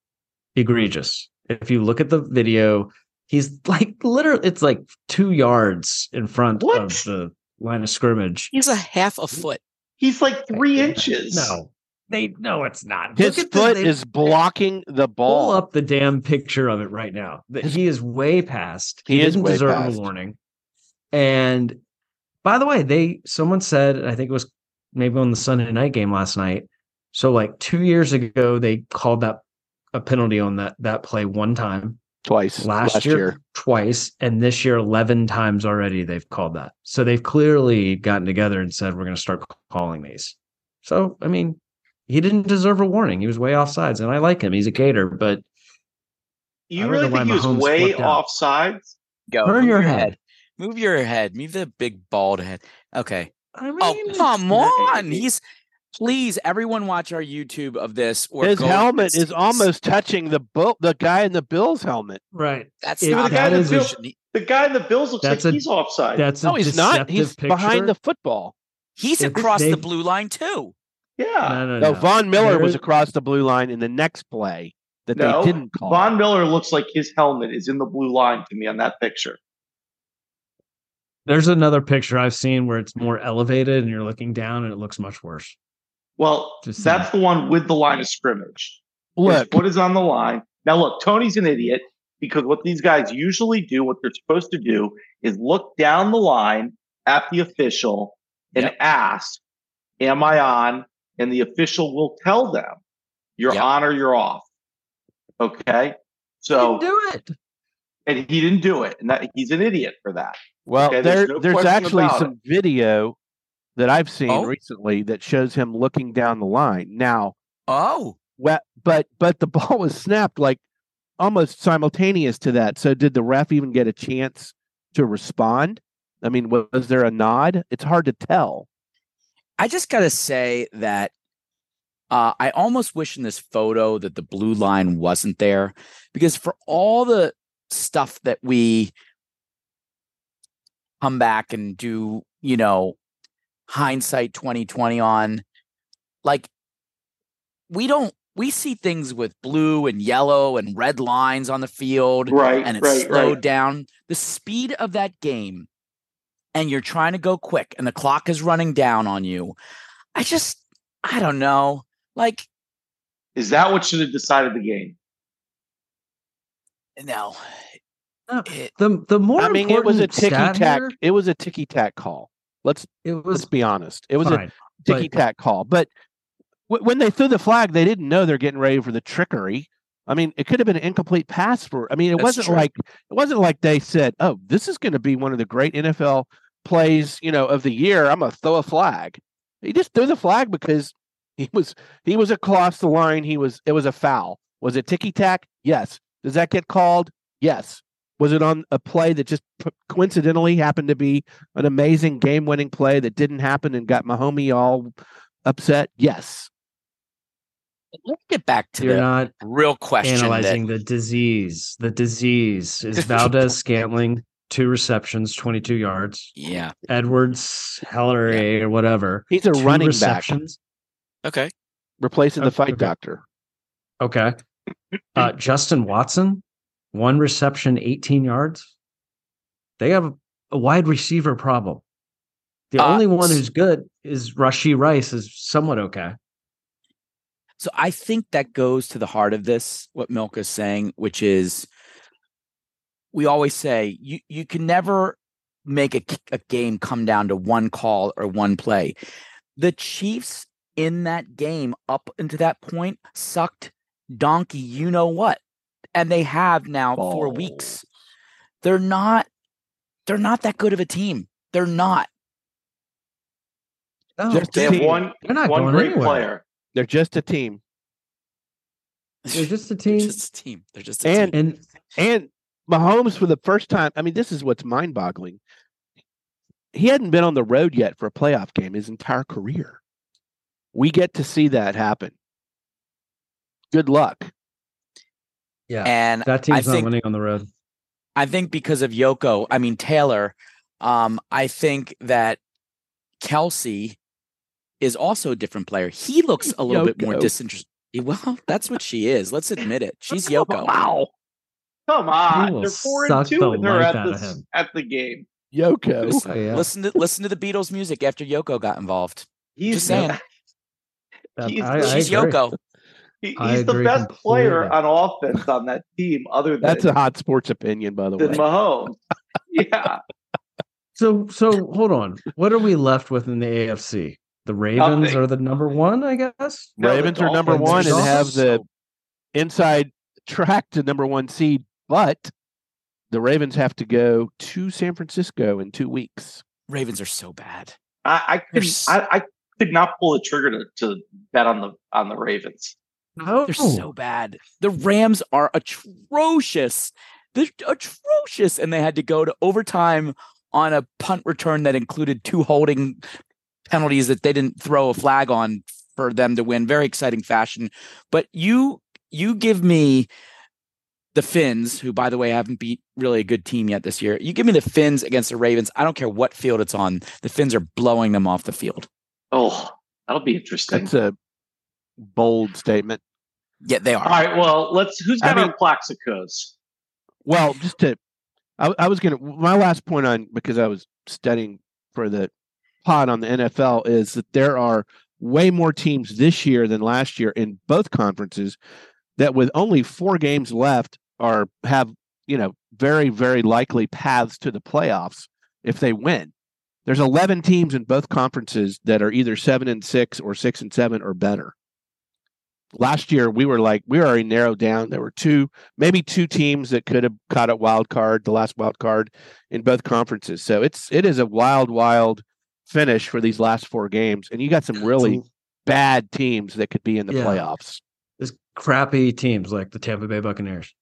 E: Egregious. If you look at the video, he's like literally it's like two yards in front
C: What?
E: of the line of scrimmage.
D: He's a half a foot.
C: he's like three inches.
E: No, they no, it's not.
F: His
E: Look at the-
F: foot
E: they-
F: is blocking the ball.
E: Pull up the damn picture of it right now. That
F: His-
E: he is way past.
F: He is
E: didn't
F: way
E: deserve
F: past.
E: a warning. And by the way, they someone said I think it was maybe on the Sunday night game last night. So like two years ago, they called that a penalty on that that play one time.
F: twice
E: last, year, twice, and this year eleven times already. They've called that, so they've clearly gotten together and said we're going to start calling these. So I mean, he didn't deserve a warning. He was way off sides, and I like him. He's a gator, but
C: You
E: I
C: really think he was
E: Mahomes
C: way
E: flipped
C: off sides?
D: Go.
E: Turn
D: move
E: your head.
D: Move your head. Move the big bald head. Okay.
E: I oh, mean,
D: Oh, come on. He's please everyone watch our YouTube of this or
F: His helmet is almost touching the bull, the guy in the Bills helmet.
E: right.
D: that's
E: If
D: not
C: the guy
E: that
C: that
E: is a-
C: built- The guy in the Bills looks
E: That's
C: like
E: a-
C: he's offside.
E: That's
F: No, he's not. He's
E: deceptive
F: behind the football.
D: he's
E: if
D: across
E: they-
D: the blue line too.
C: yeah.
E: No, no,
F: No,
E: no.
F: Von Miller
E: There
F: was
E: is-
F: across the blue line in the next play that
C: No,
F: they didn't call.
C: Von Miller looks like his helmet is in the blue line to me on that picture.
E: There's another picture I've seen where it's more elevated and you're looking down and it looks much worse.
C: Well,
E: Just
C: that's the one with the line of scrimmage. His
F: Look,
C: foot is on the line. Now, look, Toney's an idiot because what these guys usually do, what they're supposed to do, is look down the line at the official and
D: Yep.
C: ask, Am I on? And the official will tell them, You're
D: Yep.
C: on or you're off. Okay. So,
E: do it.
C: And he didn't do it. And that, he's an idiot for that.
F: well,
C: okay,
F: there,
C: there's no
F: there's actually
C: about
F: some video that I've seen
D: Oh.
F: recently that shows him looking down the line. Now,
D: Oh,
F: Well, but but the ball was snapped like almost simultaneous to that. So did the ref even get a chance to respond? I mean, was, was there a nod? It's hard to tell.
D: I just gotta say that uh, I almost wish in this photo that the blue line wasn't there because for all the stuff that we come back and do, you know, hindsight 2020 on, like we don't we see things with blue and yellow and red lines on the field
C: Right.
D: and it's
C: right.
D: slowed
C: right.
D: down. The speed of that game, and you're trying to go quick, and the clock is running down on you. I just, I don't know. Like,
C: Is that what should have decided the game?
D: No,
E: No, uh,
D: it,
E: The the more
F: I mean, it was a ticky tack.
E: here-
F: It was a ticky tack call. Let's
E: It
F: let's be honest. It was a
E: fine. but-
F: ticky tack call. But w- when they threw the flag, they didn't know they're getting ready for the trickery. I mean, it could have been an incomplete pass for. I mean, it wasn't
D: true.
F: like it wasn't like they said, "Oh, this is going to be one of the great NFL plays, you know, of the year." I'm going to throw a flag. He just threw the flag because he was he was across the line. He was it was a foul. Was it ticky tack? Yes. Does that get called? Yes. Was it on a play that just coincidentally happened to be an amazing game-winning play that didn't happen and got Mahomie all upset? Yes.
D: let's get back to
E: you're
D: the
E: not
D: real question. that-
E: analyzing the disease. The disease is Valdes-Scantling, two receptions, 22 yards.
D: yeah.
E: Edwards, Helaire, or whatever.
F: He's a
E: two
F: running back.
D: Okay.
F: replacing the fight
E: okay.
F: doctor.
E: Okay. Uh, Justin Watson, one reception, 18 yards. They have a wide receiver problem. The
D: Uh,
E: only one who's good is Rashee Rice, is somewhat okay.
D: So I think that goes to the heart of this, what Milk is saying, which is we always say you you can never make a game come down to one call or one play. The Chiefs in that game up into that point sucked donkey, you know what? And they have now four weeks. They're not they're not that good of a team. They're not.
E: No,
F: Just
C: They
F: a
C: have
F: team.
C: one
E: they're not
C: one
E: going
C: great
E: anywhere.
C: player.
F: They're just a team.
E: They're just a
D: They're
E: team.
D: just a team. They're just a
F: And-
D: team.
E: and
F: And Mahomes for the first time, I mean, this is what's mind-boggling. He hadn't been on the road yet for a playoff game his entire career. We get to see that happen. Good luck.
E: yeah,
D: And
E: that team's not
D: think-
E: winning on the road.
D: I think because of Yoko, I mean Taylor, um, I think that Kelce is also a different player. He looks a little bit more disinterested. Well, that's what she is. Let's admit it. She's Yoko.
C: Wow. Come on.
E: will
C: They're four and two
E: the
C: with her at the, at the game.
F: Yoko.
D: Listen,
E: Oh, yeah.
D: listen to listen to the Beatles music after Yoko got involved.
C: He's
D: Just saying.
E: That-
C: He's-
E: I- I
D: She's
E: agree.
D: Yoko.
C: He- he's the
E: agree
C: best player on offense on that team, other than,
F: That's a hot sports opinion, by the
C: than
F: way.
C: Mahomes. Yeah.
E: So so hold on. What are we left with in the AFC? The Ravens
C: Nothing.
E: are the number one, I guess.
C: No,
F: Ravens are number one and have the inside track to number one seed but the Ravens have to go to San Francisco in two weeks.
D: Ravens are so bad.
C: I, I
D: They're
C: could
D: s-
C: I, I could not pull the trigger to, to bet on the on the Ravens.
E: No,
D: They're oh. so bad. The Rams are atrocious. They're atrocious. And they had to go to overtime on a punt return that included two holding penalties that they didn't throw a flag on for them to win. Very exciting fashion. But you you give me the Finns, who by the way haven't beat really a good team yet this year. You give me the Finns against the Ravens. I don't care what field it's on. The Finns are blowing them off the field.
C: Oh, that'll be interesting.
F: That's a bold statement.
D: Yeah, they are.
C: All right. well, let's Who's got
F: mean-
C: our Plaxicos?
F: Well, just to, I, I was going to, my last point on, because I was studying for the pod on the NFL, is that there are way more teams this year than last year in both conferences that with only four games left are have, you know, very, very likely paths to the playoffs if they win. There's 11 teams in both conferences that are either seven and six or six and seven or better. Last year, we were like, we were already narrowed down. There were two, maybe two teams that could have caught a wild card, the last wild card in both conferences. So it's it is a wild, wild finish for these last four games, and you got some really bad teams that could be in the
E: Yeah.
F: playoffs.
E: There's crappy teams like the Tampa Bay Buccaneers.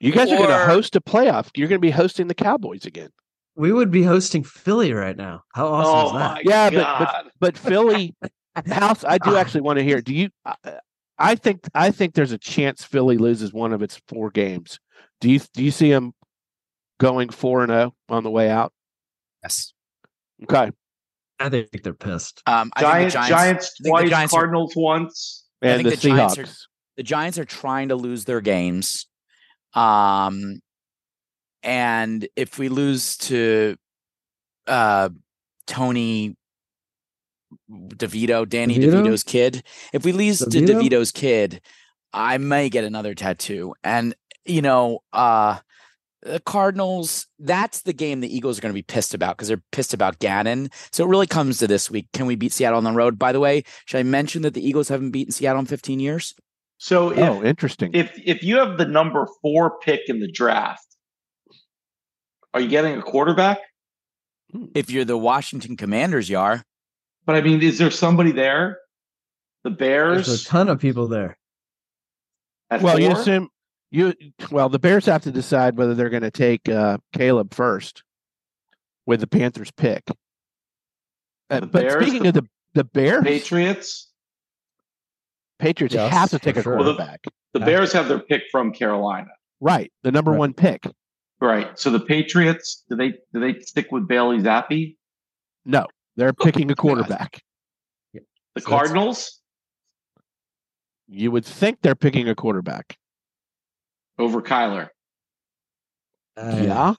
F: You guys are going to host a playoff. You're going to be hosting the Cowboys again.
E: We would be hosting Philly right now. How awesome
C: oh
E: is that?
C: my
F: Yeah, but-
C: god!
F: But Philly, House, I do actually want to hear. Do you? I- I think I think there's a chance Philly loses one of its four games. Do you do you see them going four and zero on the way out?
D: Yes.
F: Okay,
E: I think they're pissed.
D: Um, I
C: Giants,
D: think the
C: Giants,
D: Giants, I think the
C: twice,
D: Giants are-
C: Cardinals once.
D: I
F: and
D: think
F: the,
D: the Giants are-
F: Seahawks.
D: the Giants are trying to lose their games. Um, and if we lose to uh, Tony DeVito, Danny
E: DeVito?
D: DeVito's kid, if we lose to
E: DeVito?
D: DeVito's kid, I may get another tattoo. And you know, uh, the Cardinals, that's the game the Eagles are going to be pissed about because they're pissed about Gannon. So it really comes to this week. Can we beat Seattle on the road? By the way, should I mention that the Eagles haven't beaten Seattle in 15 years?
C: So if,
F: Oh, interesting.
C: if if you have the number four pick in the draft, are you getting a quarterback?
D: If you're the Washington Commanders, you are.
C: But I mean, is there somebody there? The Bears.
E: There's a ton of people there.
C: at
F: well, you assume you. Well, the Bears have to decide whether they're going to take uh, Caleb first with the Panthers pick. Uh,
C: The
F: but
C: Bears,
F: speaking
C: the
F: of the the Bears,
C: Patriots.
F: Patriots
E: Yes,
F: have to take a
E: sure.
C: Well, the-
F: quarterback.
C: The Bears have their pick from Carolina.
F: right, the number
E: Right.
F: one pick.
C: Right. So the Patriots, do they do they stick with Bailey Zappe?
F: No, they're picking a quarterback.
C: The
E: So
C: Cardinals
F: You would think they're picking a quarterback.
C: over Kyler.
E: Uh,
F: yeah.
D: Let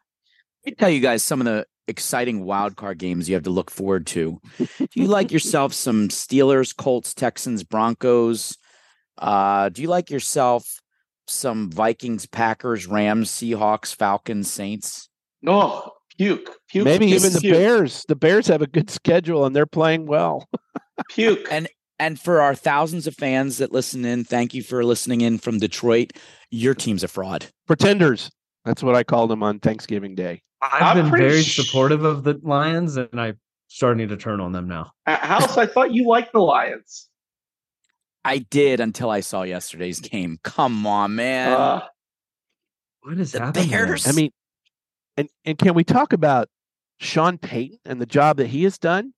D: me tell you guys some of the exciting wild card games you have to look forward to. do you like yourself some Steelers, Colts, Texans, Broncos? Uh, do you like yourself some Vikings, Packers, Rams, Seahawks, Falcons, Saints?
C: Oh, puke. Puke.
F: Maybe even the
C: puke,
F: Bears. The Bears have a good schedule and they're playing well.
C: Puke.
D: And and for our thousands of fans that listen in, thank you for listening in from Detroit. Your team's a fraud.
F: Pretenders. That's what I called them on Thanksgiving Day.
E: I've
C: I'm
E: been very
C: sh-
E: supportive of the Lions, and I'm starting to turn on them now.
C: House, I thought you liked the Lions.
D: I did until I saw yesterday's game. Come on, man.
C: Uh,
E: What is
D: The
E: happening?
D: Bears?
F: I mean, and and can we talk about Sean Payton and the job that he has done?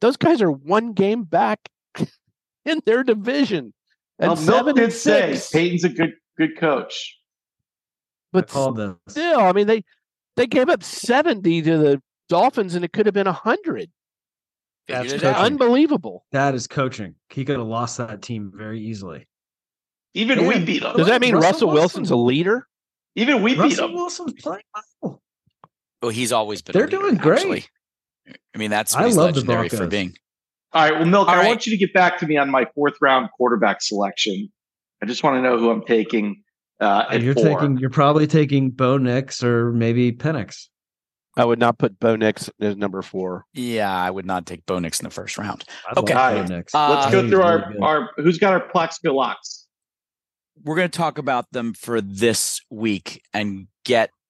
F: Those guys are one game back in their division. And
C: well,
F: seven
C: Milk did say Payton's a good good coach.
F: But
E: called this.
F: still, I mean they they gave up 70 to the Dolphins and it could have been 100.
E: That's coaching.
F: Unbelievable.
E: That is coaching. He could have lost that team very easily.
C: Even we beat them.
F: Does that mean
E: Russell
F: Russell, Wilson's a leader?
C: Even we beat
E: Russell
C: them.
E: Wilson's playing well.
D: Well, he's always been.
E: They're
D: leader,
E: doing great.
D: actually. I mean, that's
E: I
D: he's
E: love the
D: legendary for being.
C: All right. Well, Milk,
D: All
C: I
D: right.
C: want you to get back to me on my fourth round quarterback selection. I just want to know who I'm taking uh, at
E: you're
C: four.
E: taking. You're probably taking Bo Nix or maybe Penix.
F: I would not put Bo Nix as number four.
D: Yeah, I would not take Bo Nix in the first round.
E: I
D: Okay.
E: love
C: right.
E: Nix.
D: Uh,
C: Let's go through our,
E: really
C: our who's got our Plaxico locks.
D: we're going to talk about them for this week and get
C: We'll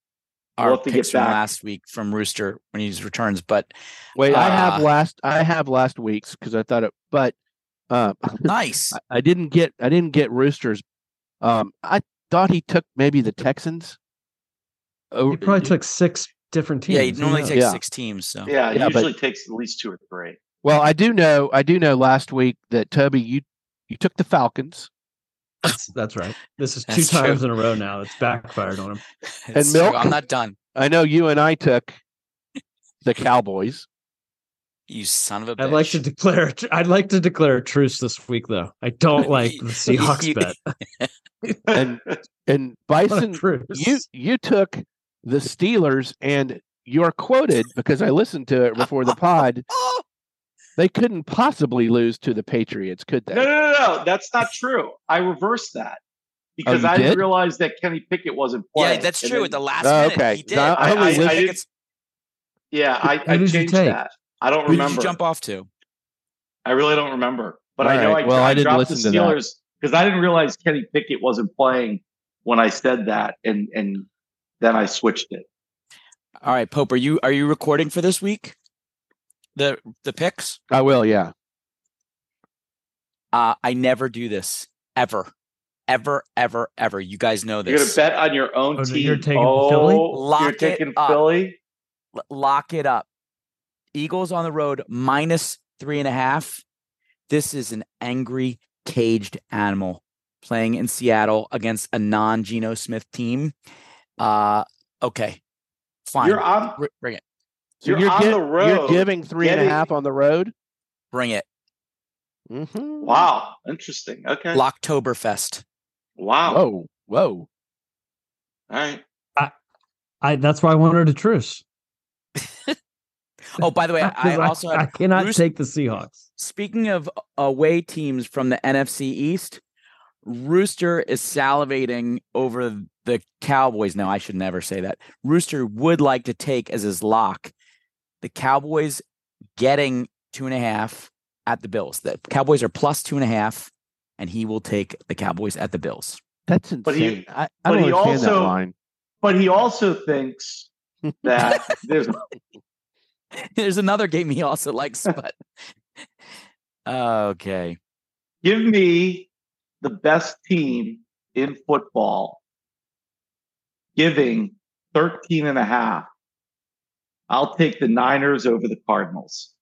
D: our
C: have to get
D: picks from last week from Rooster when he returns. But
F: Wait, I have
D: Uh,
F: last I have last week's because I thought it, but uh,
D: nice.
F: I, I didn't get I didn't get Roosters. Um, I thought he took maybe the Texans. Oh,
E: He probably took six different teams.
D: yeah, he normally
E: knows?
D: takes
F: Yeah.
D: six teams. So
C: Yeah, it
F: Yeah, but-
C: usually takes at least two or three.
F: Well, I do know I do know last week that Toby you you took the Falcons
E: That's, that's right. This is two
D: That's true.
E: times in a row now. It's backfired on him.
D: It's true.
F: Milk?
D: I'm not done.
F: I know you and I took the Cowboys.
D: You son of a bitch.
E: I'd like to declare. I'd like to declare a truce this week, though. I don't like the Seahawks bet.
F: And and Bison you you took the Steelers and you're quoted because I listened to it before the pod.
D: Oh, Oh,
F: They couldn't possibly lose to the Patriots, could they?
C: No, no, no, no. That's not true. I reversed that oh, because
F: you
C: I
F: did?
C: didn't that Kenny Pickett wasn't playing.
D: yeah, that's true.
C: then-
D: At the last
F: Oh,
D: minute,
F: okay.
D: he did.
F: No, I
C: I-
F: only
C: I-
F: listened-
C: I-
D: Pickett's-
C: yeah, I, I
E: did you
C: changed that. I don't
D: Who did
C: remember.
D: you jump off to?
C: I really don't remember. But
F: All
C: I know
F: right.
C: I,
F: Well,
C: I,
F: I didn't
C: dropped
F: listen
C: the. Steelers because I didn't realize Kenny Pickett wasn't playing when I said that, and and then I switched it.
D: All right, Pope, are you are you recording for this week? The the picks?
F: I will, yeah.
D: Uh I never do this ever. Ever, ever, ever. You guys know this.
C: You're gonna bet on your own
E: Oh,
C: team.
E: you're taking
C: oh,
E: Philly?
D: Lock
C: you're
D: it
C: taking
D: up.
C: Philly.
D: L- Lock it up. Eagles on the road minus three and a half. This is an angry, caged animal playing in Seattle against a non Geno Smith team. Uh okay. Fine.
C: You're on.
D: Bring it.
F: So
C: You're
F: you're,
C: on
F: gi-
C: the
F: you're giving three and a half
C: getting-
F: on the road.
D: Bring it.
F: Mm-hmm.
C: Wow, interesting. Okay.
D: Locktoberfest.
C: Wow.
F: Whoa, whoa.
C: All right.
E: I. That's why I wanted a truce.
D: Oh, by the way, I
E: Because
D: also
E: I,
D: have
E: cannot
D: Roos-
E: take the Seahawks.
D: Speaking of away teams from the NFC East, Rooster is salivating over the Cowboys. Now, I should never say that. Rooster would like to take as his lock the Cowboys getting two and a half at the Bills. The Cowboys are plus two and a half, and he will take the Cowboys at the Bills.
F: That's insane.
C: But he-
F: I, I
C: but
F: don't
C: he
F: understand that
C: also-
F: line.
C: But he also thinks that there's
D: There's another game he also likes, but okay.
C: give me the best team in football giving 13 and a half. I'll take the Niners over the Cardinals.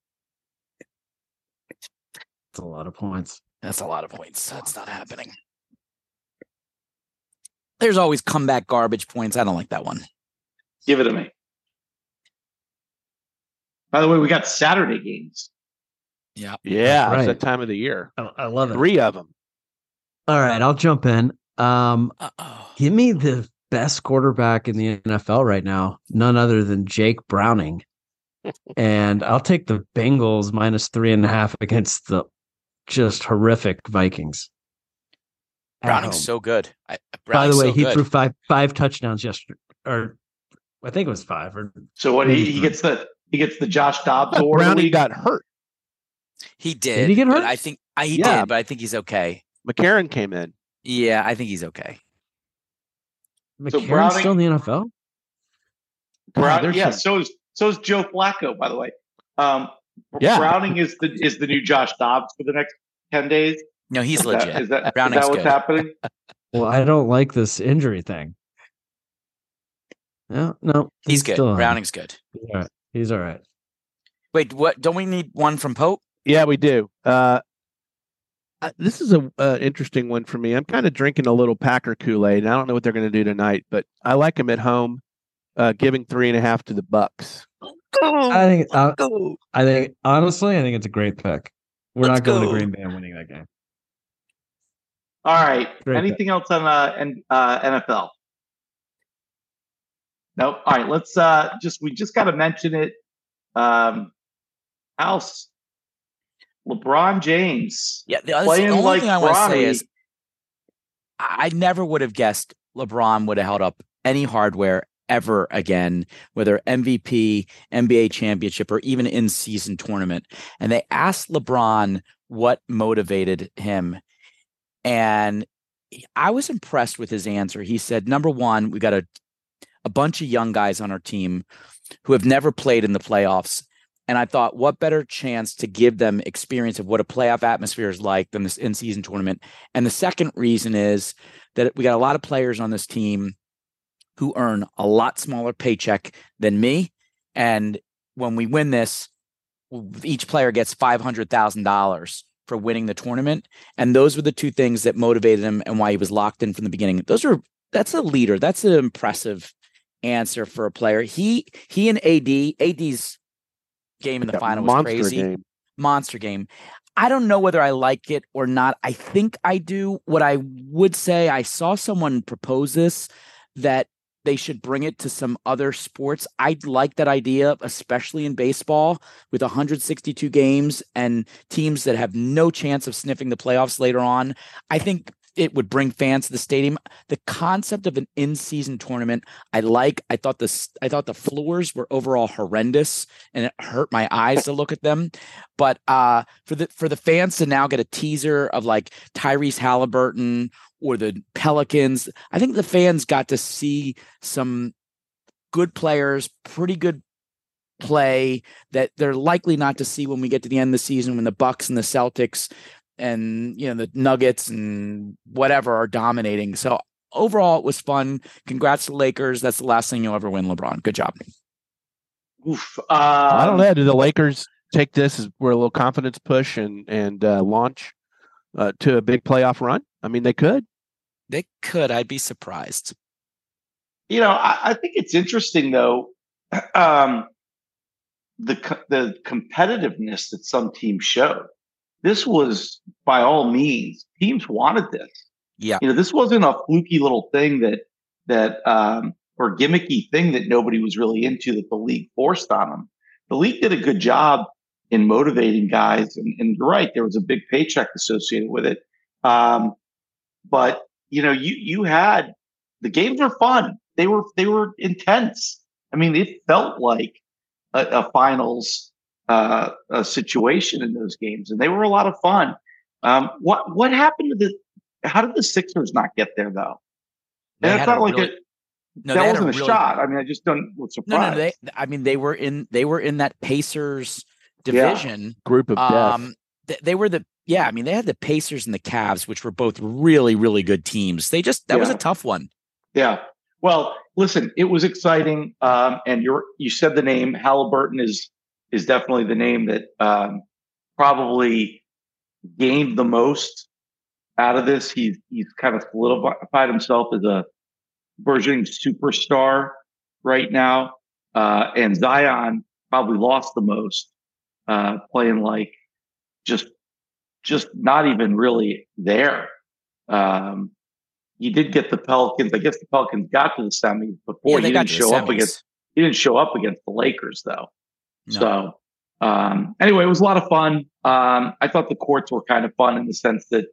E: That's a lot of points.
D: That's a lot of points. That's not happening. There's always comeback garbage points. I don't like that one.
C: Give it to me. By the way, we got Saturday games.
F: Yeah, Yeah.
E: That's
F: it's
E: right.
F: that time of the year.
E: I, I love it.
F: Three of them.
E: All right, I'll jump in. Um,
D: Uh-oh.
E: give me the best quarterback in the NFL right now, none other than Jake Browning. and I'll take the Bengals minus three and a half against the just horrific Vikings.
D: Browning's so good. I,
E: By the way,
D: so
E: he
D: good.
E: threw five five touchdowns yesterday, or I think it was five. Or
C: So what he, he
E: Mhm.
C: gets the he gets the Josh Dobbs
F: But
C: award.
F: Browning got hurt.
D: he did.
E: Did he get
D: but
E: hurt?
D: I think I, he
F: Yeah.
D: did, but I think he's okay.
F: McCarron came in.
D: Yeah, I think he's okay.
E: McCarron's
C: Browning-
E: still in the NFL.
C: Brown,
F: there's
C: yeah,
F: some-
C: so is so is Joe Flacco, by the way. Um,
F: Yeah.
C: Browning is the is the new Josh Dobbs for the next ten days.
D: No, he's
C: Is that-
D: legit.
C: Is that, is that what's
D: good.
C: happening?
E: Well, I don't like this injury thing. No, no,
D: He's good.
E: still on.
D: Browning's good.
E: He's all right. He's all right.
D: Wait, what? Don't we need one from Pope?
F: Yeah, we do. Uh, I- this is a uh, interesting one for me. I'm kind of drinking a little Packer Kool Aid. and I don't know what they're going to do tonight, but I like them at home, uh, giving three and a half to the Bucks.
E: I think. Uh, I think honestly, I think it's a great pick. We're
D: Let's
E: not going
D: go.
E: to Green Bay and winning that game.
C: All right.
E: Great
C: Anything else on uh, N- uh, NFL? Nope. All right. Let's uh, just we just got to mention it. Um, House. LeBron James.
D: Yeah, the,
C: Playing
D: the only
C: like
D: thing I want to say is I I never would have guessed LeBron would have held up any hardware ever again, whether MVP, NBA championship, or even in season tournament. And they asked LeBron what motivated him. And I was impressed with his answer. He said, number one, we got a a bunch of young guys on our team who have never played in the playoffs. And I thought, what better chance to give them experience of what a playoff atmosphere is like than this in season tournament? And the second reason is that we got a lot of players on this team who earn a lot smaller paycheck than me. And when we win this, each player gets $500,000 for winning the tournament. And those were the two things that motivated him and why he was locked in from the beginning. Those are, that's a leader. That's an impressive answer for a player. He, he and AD, AD's game in the
F: That
D: final was crazy.
F: game.
D: Monster game. I don't know whether I like it or not. I think I do. What I would say, I saw someone propose this that they should bring it to some other sports. I'd like that idea, especially in baseball with 162 games and teams that have no chance of sniffing the playoffs later on. I think it would bring fans to the stadium. The concept of an in-season tournament, I like. I thought this I thought the floors were overall horrendous and it hurt my eyes to look at them. But uh for the for the fans to now get a teaser of like Tyrese Halliburton or the Pelicans, I think the fans got to see some good players, pretty good play that they're likely not to see when we get to the end of the season when the Bucks and the Celtics and you know the Nuggets and whatever are dominating. So overall it was fun. Congrats to Lakers. That's the last thing you'll ever win, LeBron. Good job.
C: Oof.
F: I don't
C: Um,
F: know. Do the Lakers take this as we're a little confidence push and and uh, launch uh, to a big playoff run? I mean, they could.
D: They could. I'd be surprised.
C: You know, I, I think it's interesting though, um, the the competitiveness that some teams showed. This was by all means teams wanted this.
D: Yeah.
C: You know, this wasn't a fluky little thing that that um, or gimmicky thing that nobody was really into that the league forced on them. The league did a good job in motivating guys, and, and you're right, there was a big paycheck associated with it. Um, but you know, you you had the games were fun. They were they were intense. I mean, it felt like a, a finals uh, a situation in those games, and they were a lot of fun. Um, what what happened to the? How did the Sixers not get there though?
D: They
C: And it's not
D: a
C: like
D: really-
C: a,
D: No,
C: that wasn't a,
D: really-
C: shot. I mean, I just don't was
D: No,
C: surprised.
D: no, they. I mean, they were in. They were in that Pacers
C: Yeah.
D: division.
F: Group of death.
D: Um, th- they were the. Yeah, I mean, they had the Pacers and the Cavs, which were both really, really good teams. They just that was a tough one.
C: Yeah. Well, listen, it was exciting. Um, and you're you said the name Halliburton is is definitely the name that um, probably gained the most out of this. He's he's kind of solidified himself as a burgeoning superstar right now. Uh, and Zion probably lost the most, uh, playing like just just not even really there. Um, he did get the Pelicans. I guess the Pelicans got to the semis before.
D: Yeah,
C: he didn't show up against. He didn't show up against the Lakers though.
D: No.
C: So um, anyway, it was a lot of fun. Um, I thought the courts were kind of fun in the sense that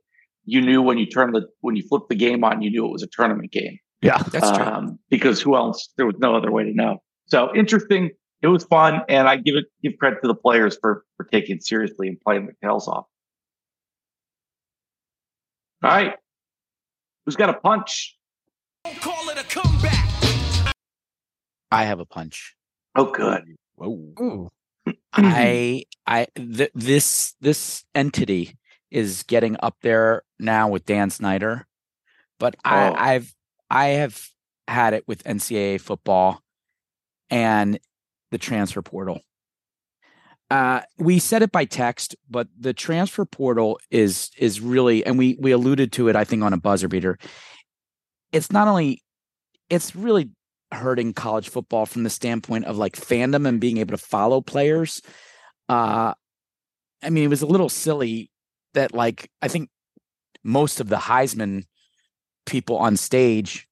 C: you knew when you turned the when you flipped the game on, you knew it was a tournament game.
F: yeah.
D: That's true.
C: Um, because who else? There was no other way to know. So interesting. It was fun, and I give it give credit to the players for for taking it seriously and playing their tails off. All right, who's got a punch?
D: I have a punch.
C: Oh, good.
F: Whoa.
D: I I th- this this entity is getting up there now with Dan Snyder, but
C: Oh.
D: I, I've I have had it with NCAA football and the transfer portal. Uh, we said it by text, but the transfer portal is is really, and we we alluded to it, I think, on a buzzer beater. It's not only, it's really hurting college football from the standpoint of like fandom and being able to follow players. Uh, I mean, it was a little silly that like I think most of the Heisman people on stage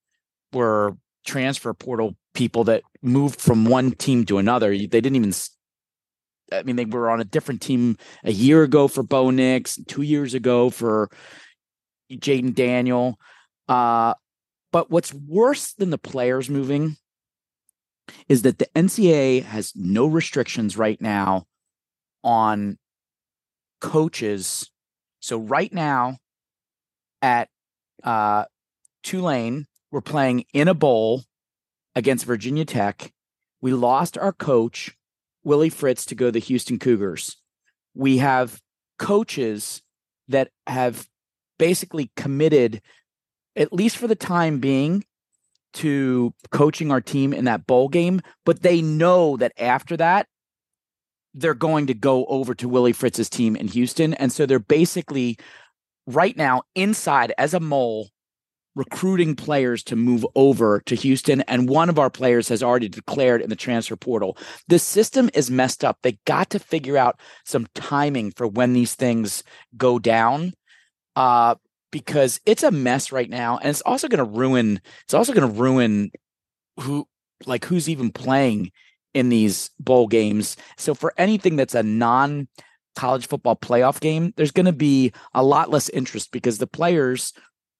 D: were transfer portal people that moved from one team to another. They didn't even. I mean, they were on a different team a year ago for Bo Nix, two years ago for Jayden Daniel. Uh, but what's worse than the players moving is that the NCAA has no restrictions right now on coaches. So right now at uh, Tulane were playing in a bowl against Virginia Tech. We lost our coach, Willie Fritz, to go to the Houston Cougars. We have coaches that have basically committed, at least for the time being, to coaching our team in that bowl game, but they know that after that, they're going to go over to Willie Fritz's team in Houston. And so they're basically right now inside as a mole recruiting players to move over to Houston. And one of our players has already declared in the transfer portal. The system is messed up. They got to figure out some timing for when these things go down. Uh, because it's a mess right now. And it's also gonna ruin it's also gonna ruin who like who's even playing in these bowl games. So for anything that's a non college football playoff game, there's going to be a lot less interest because the players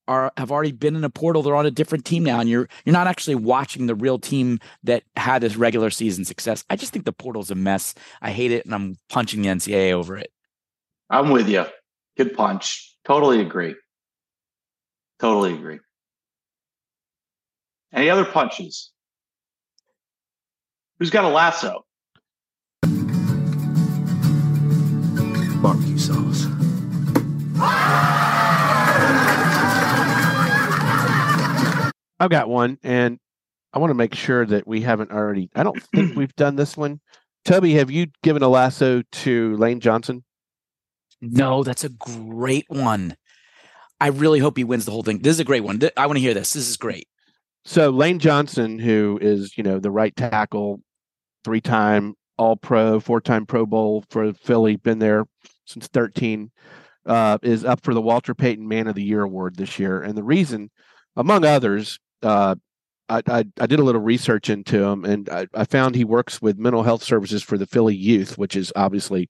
D: are have already been in a portal. They're on a different team now, and you're you're not actually watching the real team that had this regular season success. I just think the portal's a mess. I hate it, and I'm punching the NCAA over it.
C: I'm with you. Good punch. Totally agree. Totally agree. Any other punches? Who's got a lasso?
G: Barbecue sauce.
F: I've got one, and I want to make sure that we haven't already. I don't think we've done this one. Toby, have you given a lasso to Lane Johnson?
D: No, that's a great one. I really hope he wins the whole thing. This is a great one. I want to hear this. This is great.
F: So Lane Johnson, who is you know the right tackle, three-time All-Pro, four-time Pro Bowl for Philly, been there since 13, uh, is up for the Walter Payton Man of the Year award this year. And the reason, among others, uh, I, I, I did a little research into him, and I, I found he works with mental health services for the Philly youth, which is obviously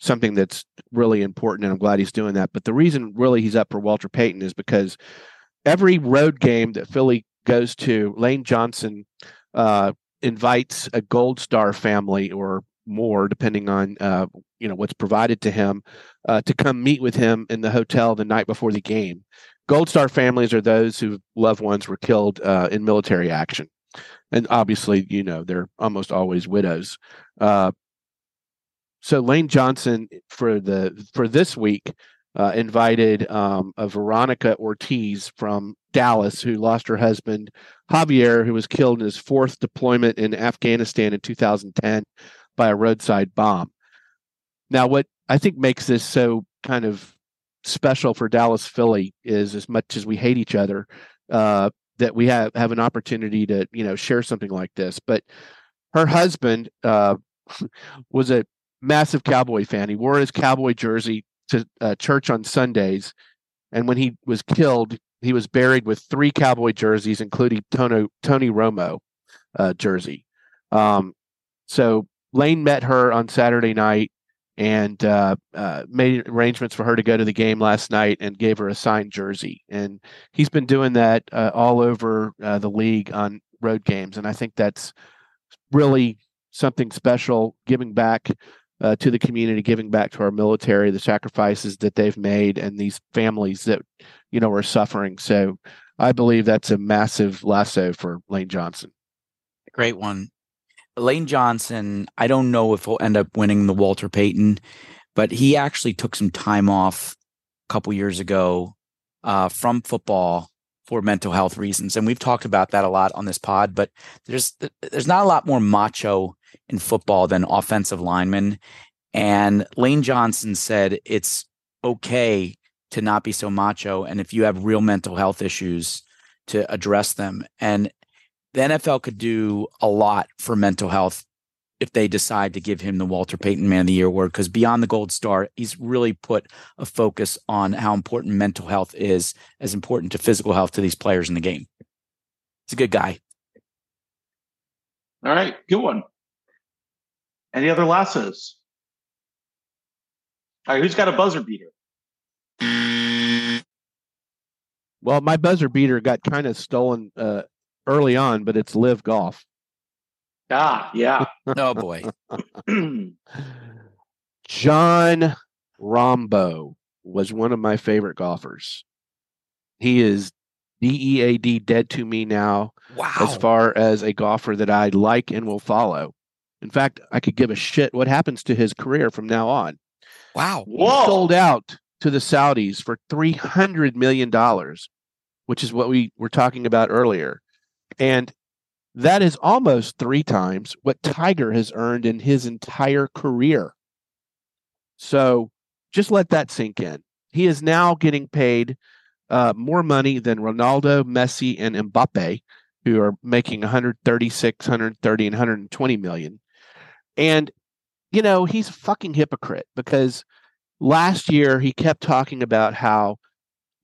F: something that's really important, and I'm glad he's doing that. But the reason really he's up for Walter Payton is because every road game that Philly goes to, Lane Johnson uh, invites a Gold Star family or more, depending on uh, you know what's provided to him, uh, to come meet with him in the hotel the night before the game. Gold Star families are those whose loved ones were killed uh, in military action, and obviously, you know, they're almost always widows. So Lane Johnson for the for this week uh, invited um, a Veronica Ortiz from Dallas who lost her husband Javier, who was killed in his fourth deployment in Afghanistan in 2010 by a roadside bomb. Now, what I think makes this so kind of special for Dallas Philly is as much as we hate each other, uh, that we have have an opportunity to you know share something like this. But her husband uh, was a massive Cowboy fan. He wore his Cowboy jersey to uh, church on Sundays, and when he was killed, he was buried with three Cowboy jerseys, including Tony Tony Romo uh, jersey. Um, so Lane met her on Saturday night and uh, uh, made arrangements for her to go to the game last night and gave her a signed jersey. And he's been doing that uh, all over uh, the league on road games, and I think that's really something special, giving back uh, to the community, giving back to our military, the sacrifices that they've made, and these families that you know are suffering. So I believe that's a massive lasso for Lane Johnson.
D: Great one. Lane Johnson, I don't know if he'll end up winning the Walter Payton, but he actually took some time off a couple years ago uh, from football for mental health reasons, and we've talked about that a lot on this pod. But there's there's not a lot more macho in football than offensive linemen, and Lane Johnson said it's okay to not be so macho, and if you have real mental health issues, to address them. And the NFL could do a lot for mental health if they decide to give him the Walter Payton Man of the Year award. Because beyond the Gold Star, he's really put a focus on how important mental health is, as important to physical health to these players in the game. He's a good guy.
C: All right, good one. Any other lassos? All right, who's got a buzzer beater?
F: Well, my buzzer beater got kind of stolen uh, early on, but it's live golf.
C: Ah, yeah.
D: Oh boy.
F: John Rombo was one of my favorite golfers. he is DEAD dead to me now
D: Wow.
F: as far as a golfer that I like and will follow. In fact, I could give a shit what happens to his career from now on.
D: wow.
F: He sold out to the Saudis for three hundred million dollars, which is what we were talking about earlier, and that is almost three times what Tiger has earned in his entire career. So, just let that sink in. He is now getting paid uh, more money than Ronaldo, Messi, and Mbappe, who are making 136, 130, and 120 million. And you know, he's a fucking hypocrite because last year he kept talking about how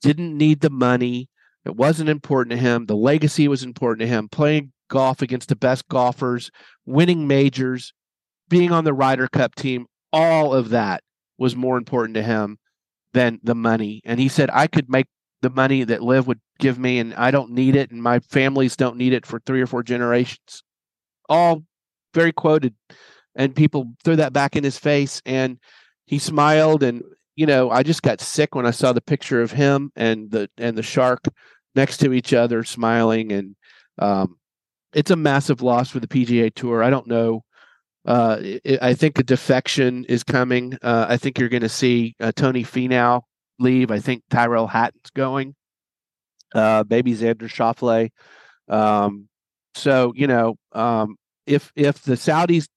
F: didn't need the money it wasn't important to him the legacy was important to him playing golf against the best golfers winning majors being on the Ryder Cup team all of that was more important to him than the money. And he said I could make the money that Liv would give me and I don't need it and my families don't need it for 3 or 4 generations. All very quoted and people threw that back in his face and he smiled and you know i just got sick when i saw the picture of him and the and the shark next to each other smiling and um, it's a massive loss for the pga tour. I don't know uh, i i think a defection is coming. Uh, i think you're going to see uh, tony Finau leave. I think Tyrrell hatton's going. Uh, maybe xander Schauffele. um, so you know um, if if the saudis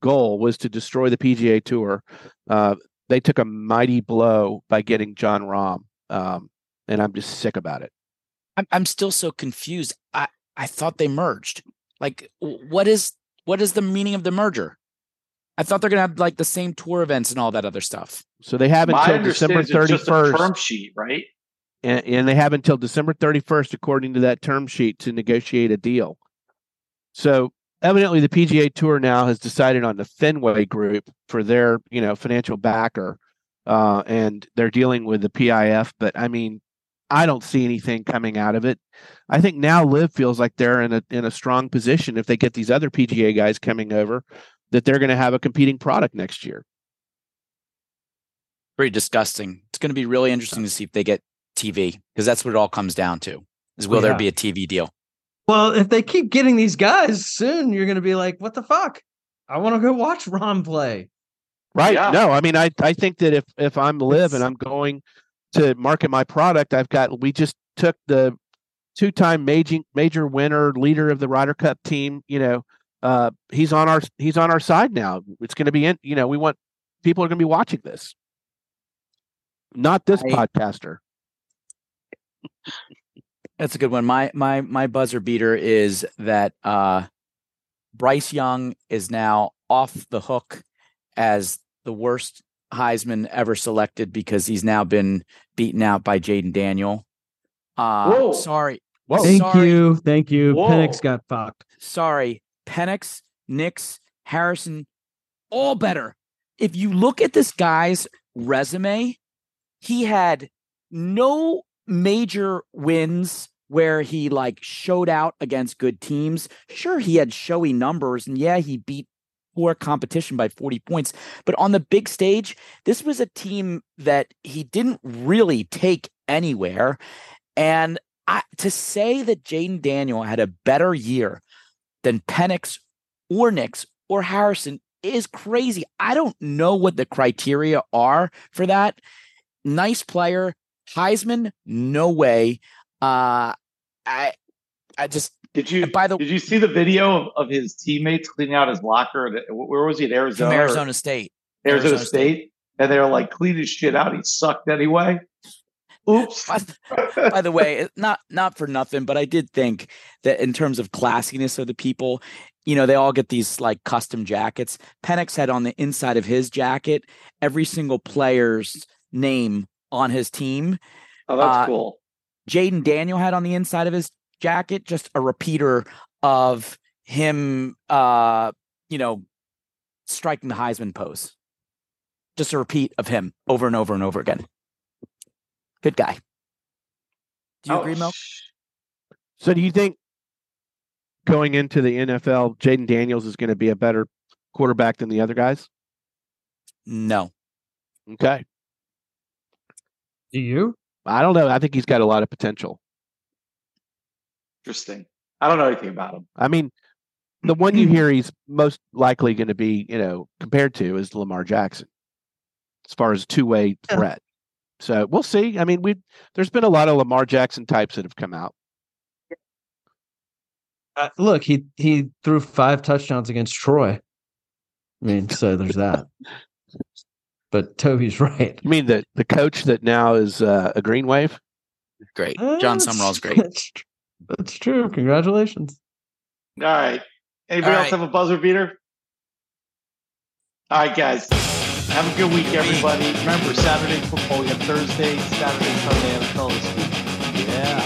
F: goal was to destroy the PGA Tour. Uh, they took a mighty blow by getting Jon Rahm, um, and I'm just sick about it.
D: I'm I'm still so confused. I I thought they merged. Like, what is what is the meaning of the merger? I thought they're gonna have like the same tour events and all that other stuff.
F: So they have
C: My
F: until December
C: understanding is it's just a
F: 31st,
C: term sheet, right?
F: and, and they have until December 31st, according to that term sheet, to negotiate a deal. So evidently, the PGA Tour now has decided on the Fenway Group for their, you know, financial backer, uh, and they're dealing with the PIF. But I mean, I don't see anything coming out of it. I think now LIV feels like they're in a in a strong position if they get these other PGA guys coming over, that they're going to have a competing product next year.
D: Pretty disgusting. It's gonna be really interesting to see if they get TV because that's what it all comes down to. Is will
E: Yeah.
D: there be a TV deal?
E: Well, if they keep getting these guys, soon you're going to be like, what the fuck? I want to go watch Rahm play.
F: Right.
C: Yeah.
F: No, I mean, I, I think that if, if I'm LIV and I'm going to market my product, I've got, we just took the two time major, major winner, leader of the Ryder Cup team, you know, uh, he's on our, he's on our side now. It's going to be in, you know, we want people are going to be watching this, not this
D: I-
F: podcaster.
D: That's a good one. My my my buzzer beater is that uh Bryce Young is now off the hook as the worst Heisman ever selected because he's now been beaten out by Jayden Daniel. Uh
C: Whoa.
D: sorry.
F: Whoa.
E: Thank
D: sorry,
E: you. Thank you.
C: Whoa.
E: Penix got fucked.
D: Sorry. Penix, Nix, Harrison, all better. If you look at this guy's resume, he had no major wins where he like showed out against good teams. Sure, he had showy numbers, and yeah, he beat poor competition by 40 points. But on the big stage, this was a team that he didn't really take anywhere. And I, to say that Jayden Daniel had a better year than Penix or Nix or Harrison is crazy. I don't know what the criteria are for that. Nice player, Heisman, no way. Uh, I, I just
C: Did you
D: by the-
C: did you see the video of, of his teammates cleaning out his locker? At- Where was he? At Arizona.
D: Arizona State.
C: Arizona,
D: Arizona
C: State. And they were like clean his shit out. He sucked anyway. Oops.
D: By, by the way, not not for nothing, but I did think that in terms of classiness of the people, you know, they all get these like custom jackets. Penix had on the inside of his jacket every single player's name on his team.
C: oh, that's
D: uh,
C: cool.
D: Jayden Daniel had on the inside of his jacket just a repeater of him uh you know striking the Heisman pose. Just a repeat of him over and over and over again. Good guy. Do you
C: Oh,
D: agree, Mel?
C: sh-
F: So do you think going into the NFL, Jayden Daniels is going to be a better quarterback than the other guys?
D: No.
F: Okay.
E: Do you?
F: I don't know. I think he's got a lot of potential.
C: Interesting. I don't know anything about him.
F: I mean, the one you hear he's most likely going to be, you know, compared to is Lamar Jackson, as far as two way
E: Yeah.
F: threat. So we'll see. I mean, we there's been a lot of Lamar Jackson types that have come out.
E: Uh, look, he he threw five touchdowns against Troy. I mean, so there's that. But Toby's right.
F: You mean the the coach that now is uh, a Green Wave?
D: Great. John
E: that's-
D: Sumrall's great.
E: That's, tr- that's true. Congratulations.
C: All right. Anybody
D: All
C: else
D: right.
C: have a buzzer beater? All right, guys. Have a good week, everybody. Remember, Saturday football, we have Thursday, Saturday, Sunday, NFL this week.
F: Yeah.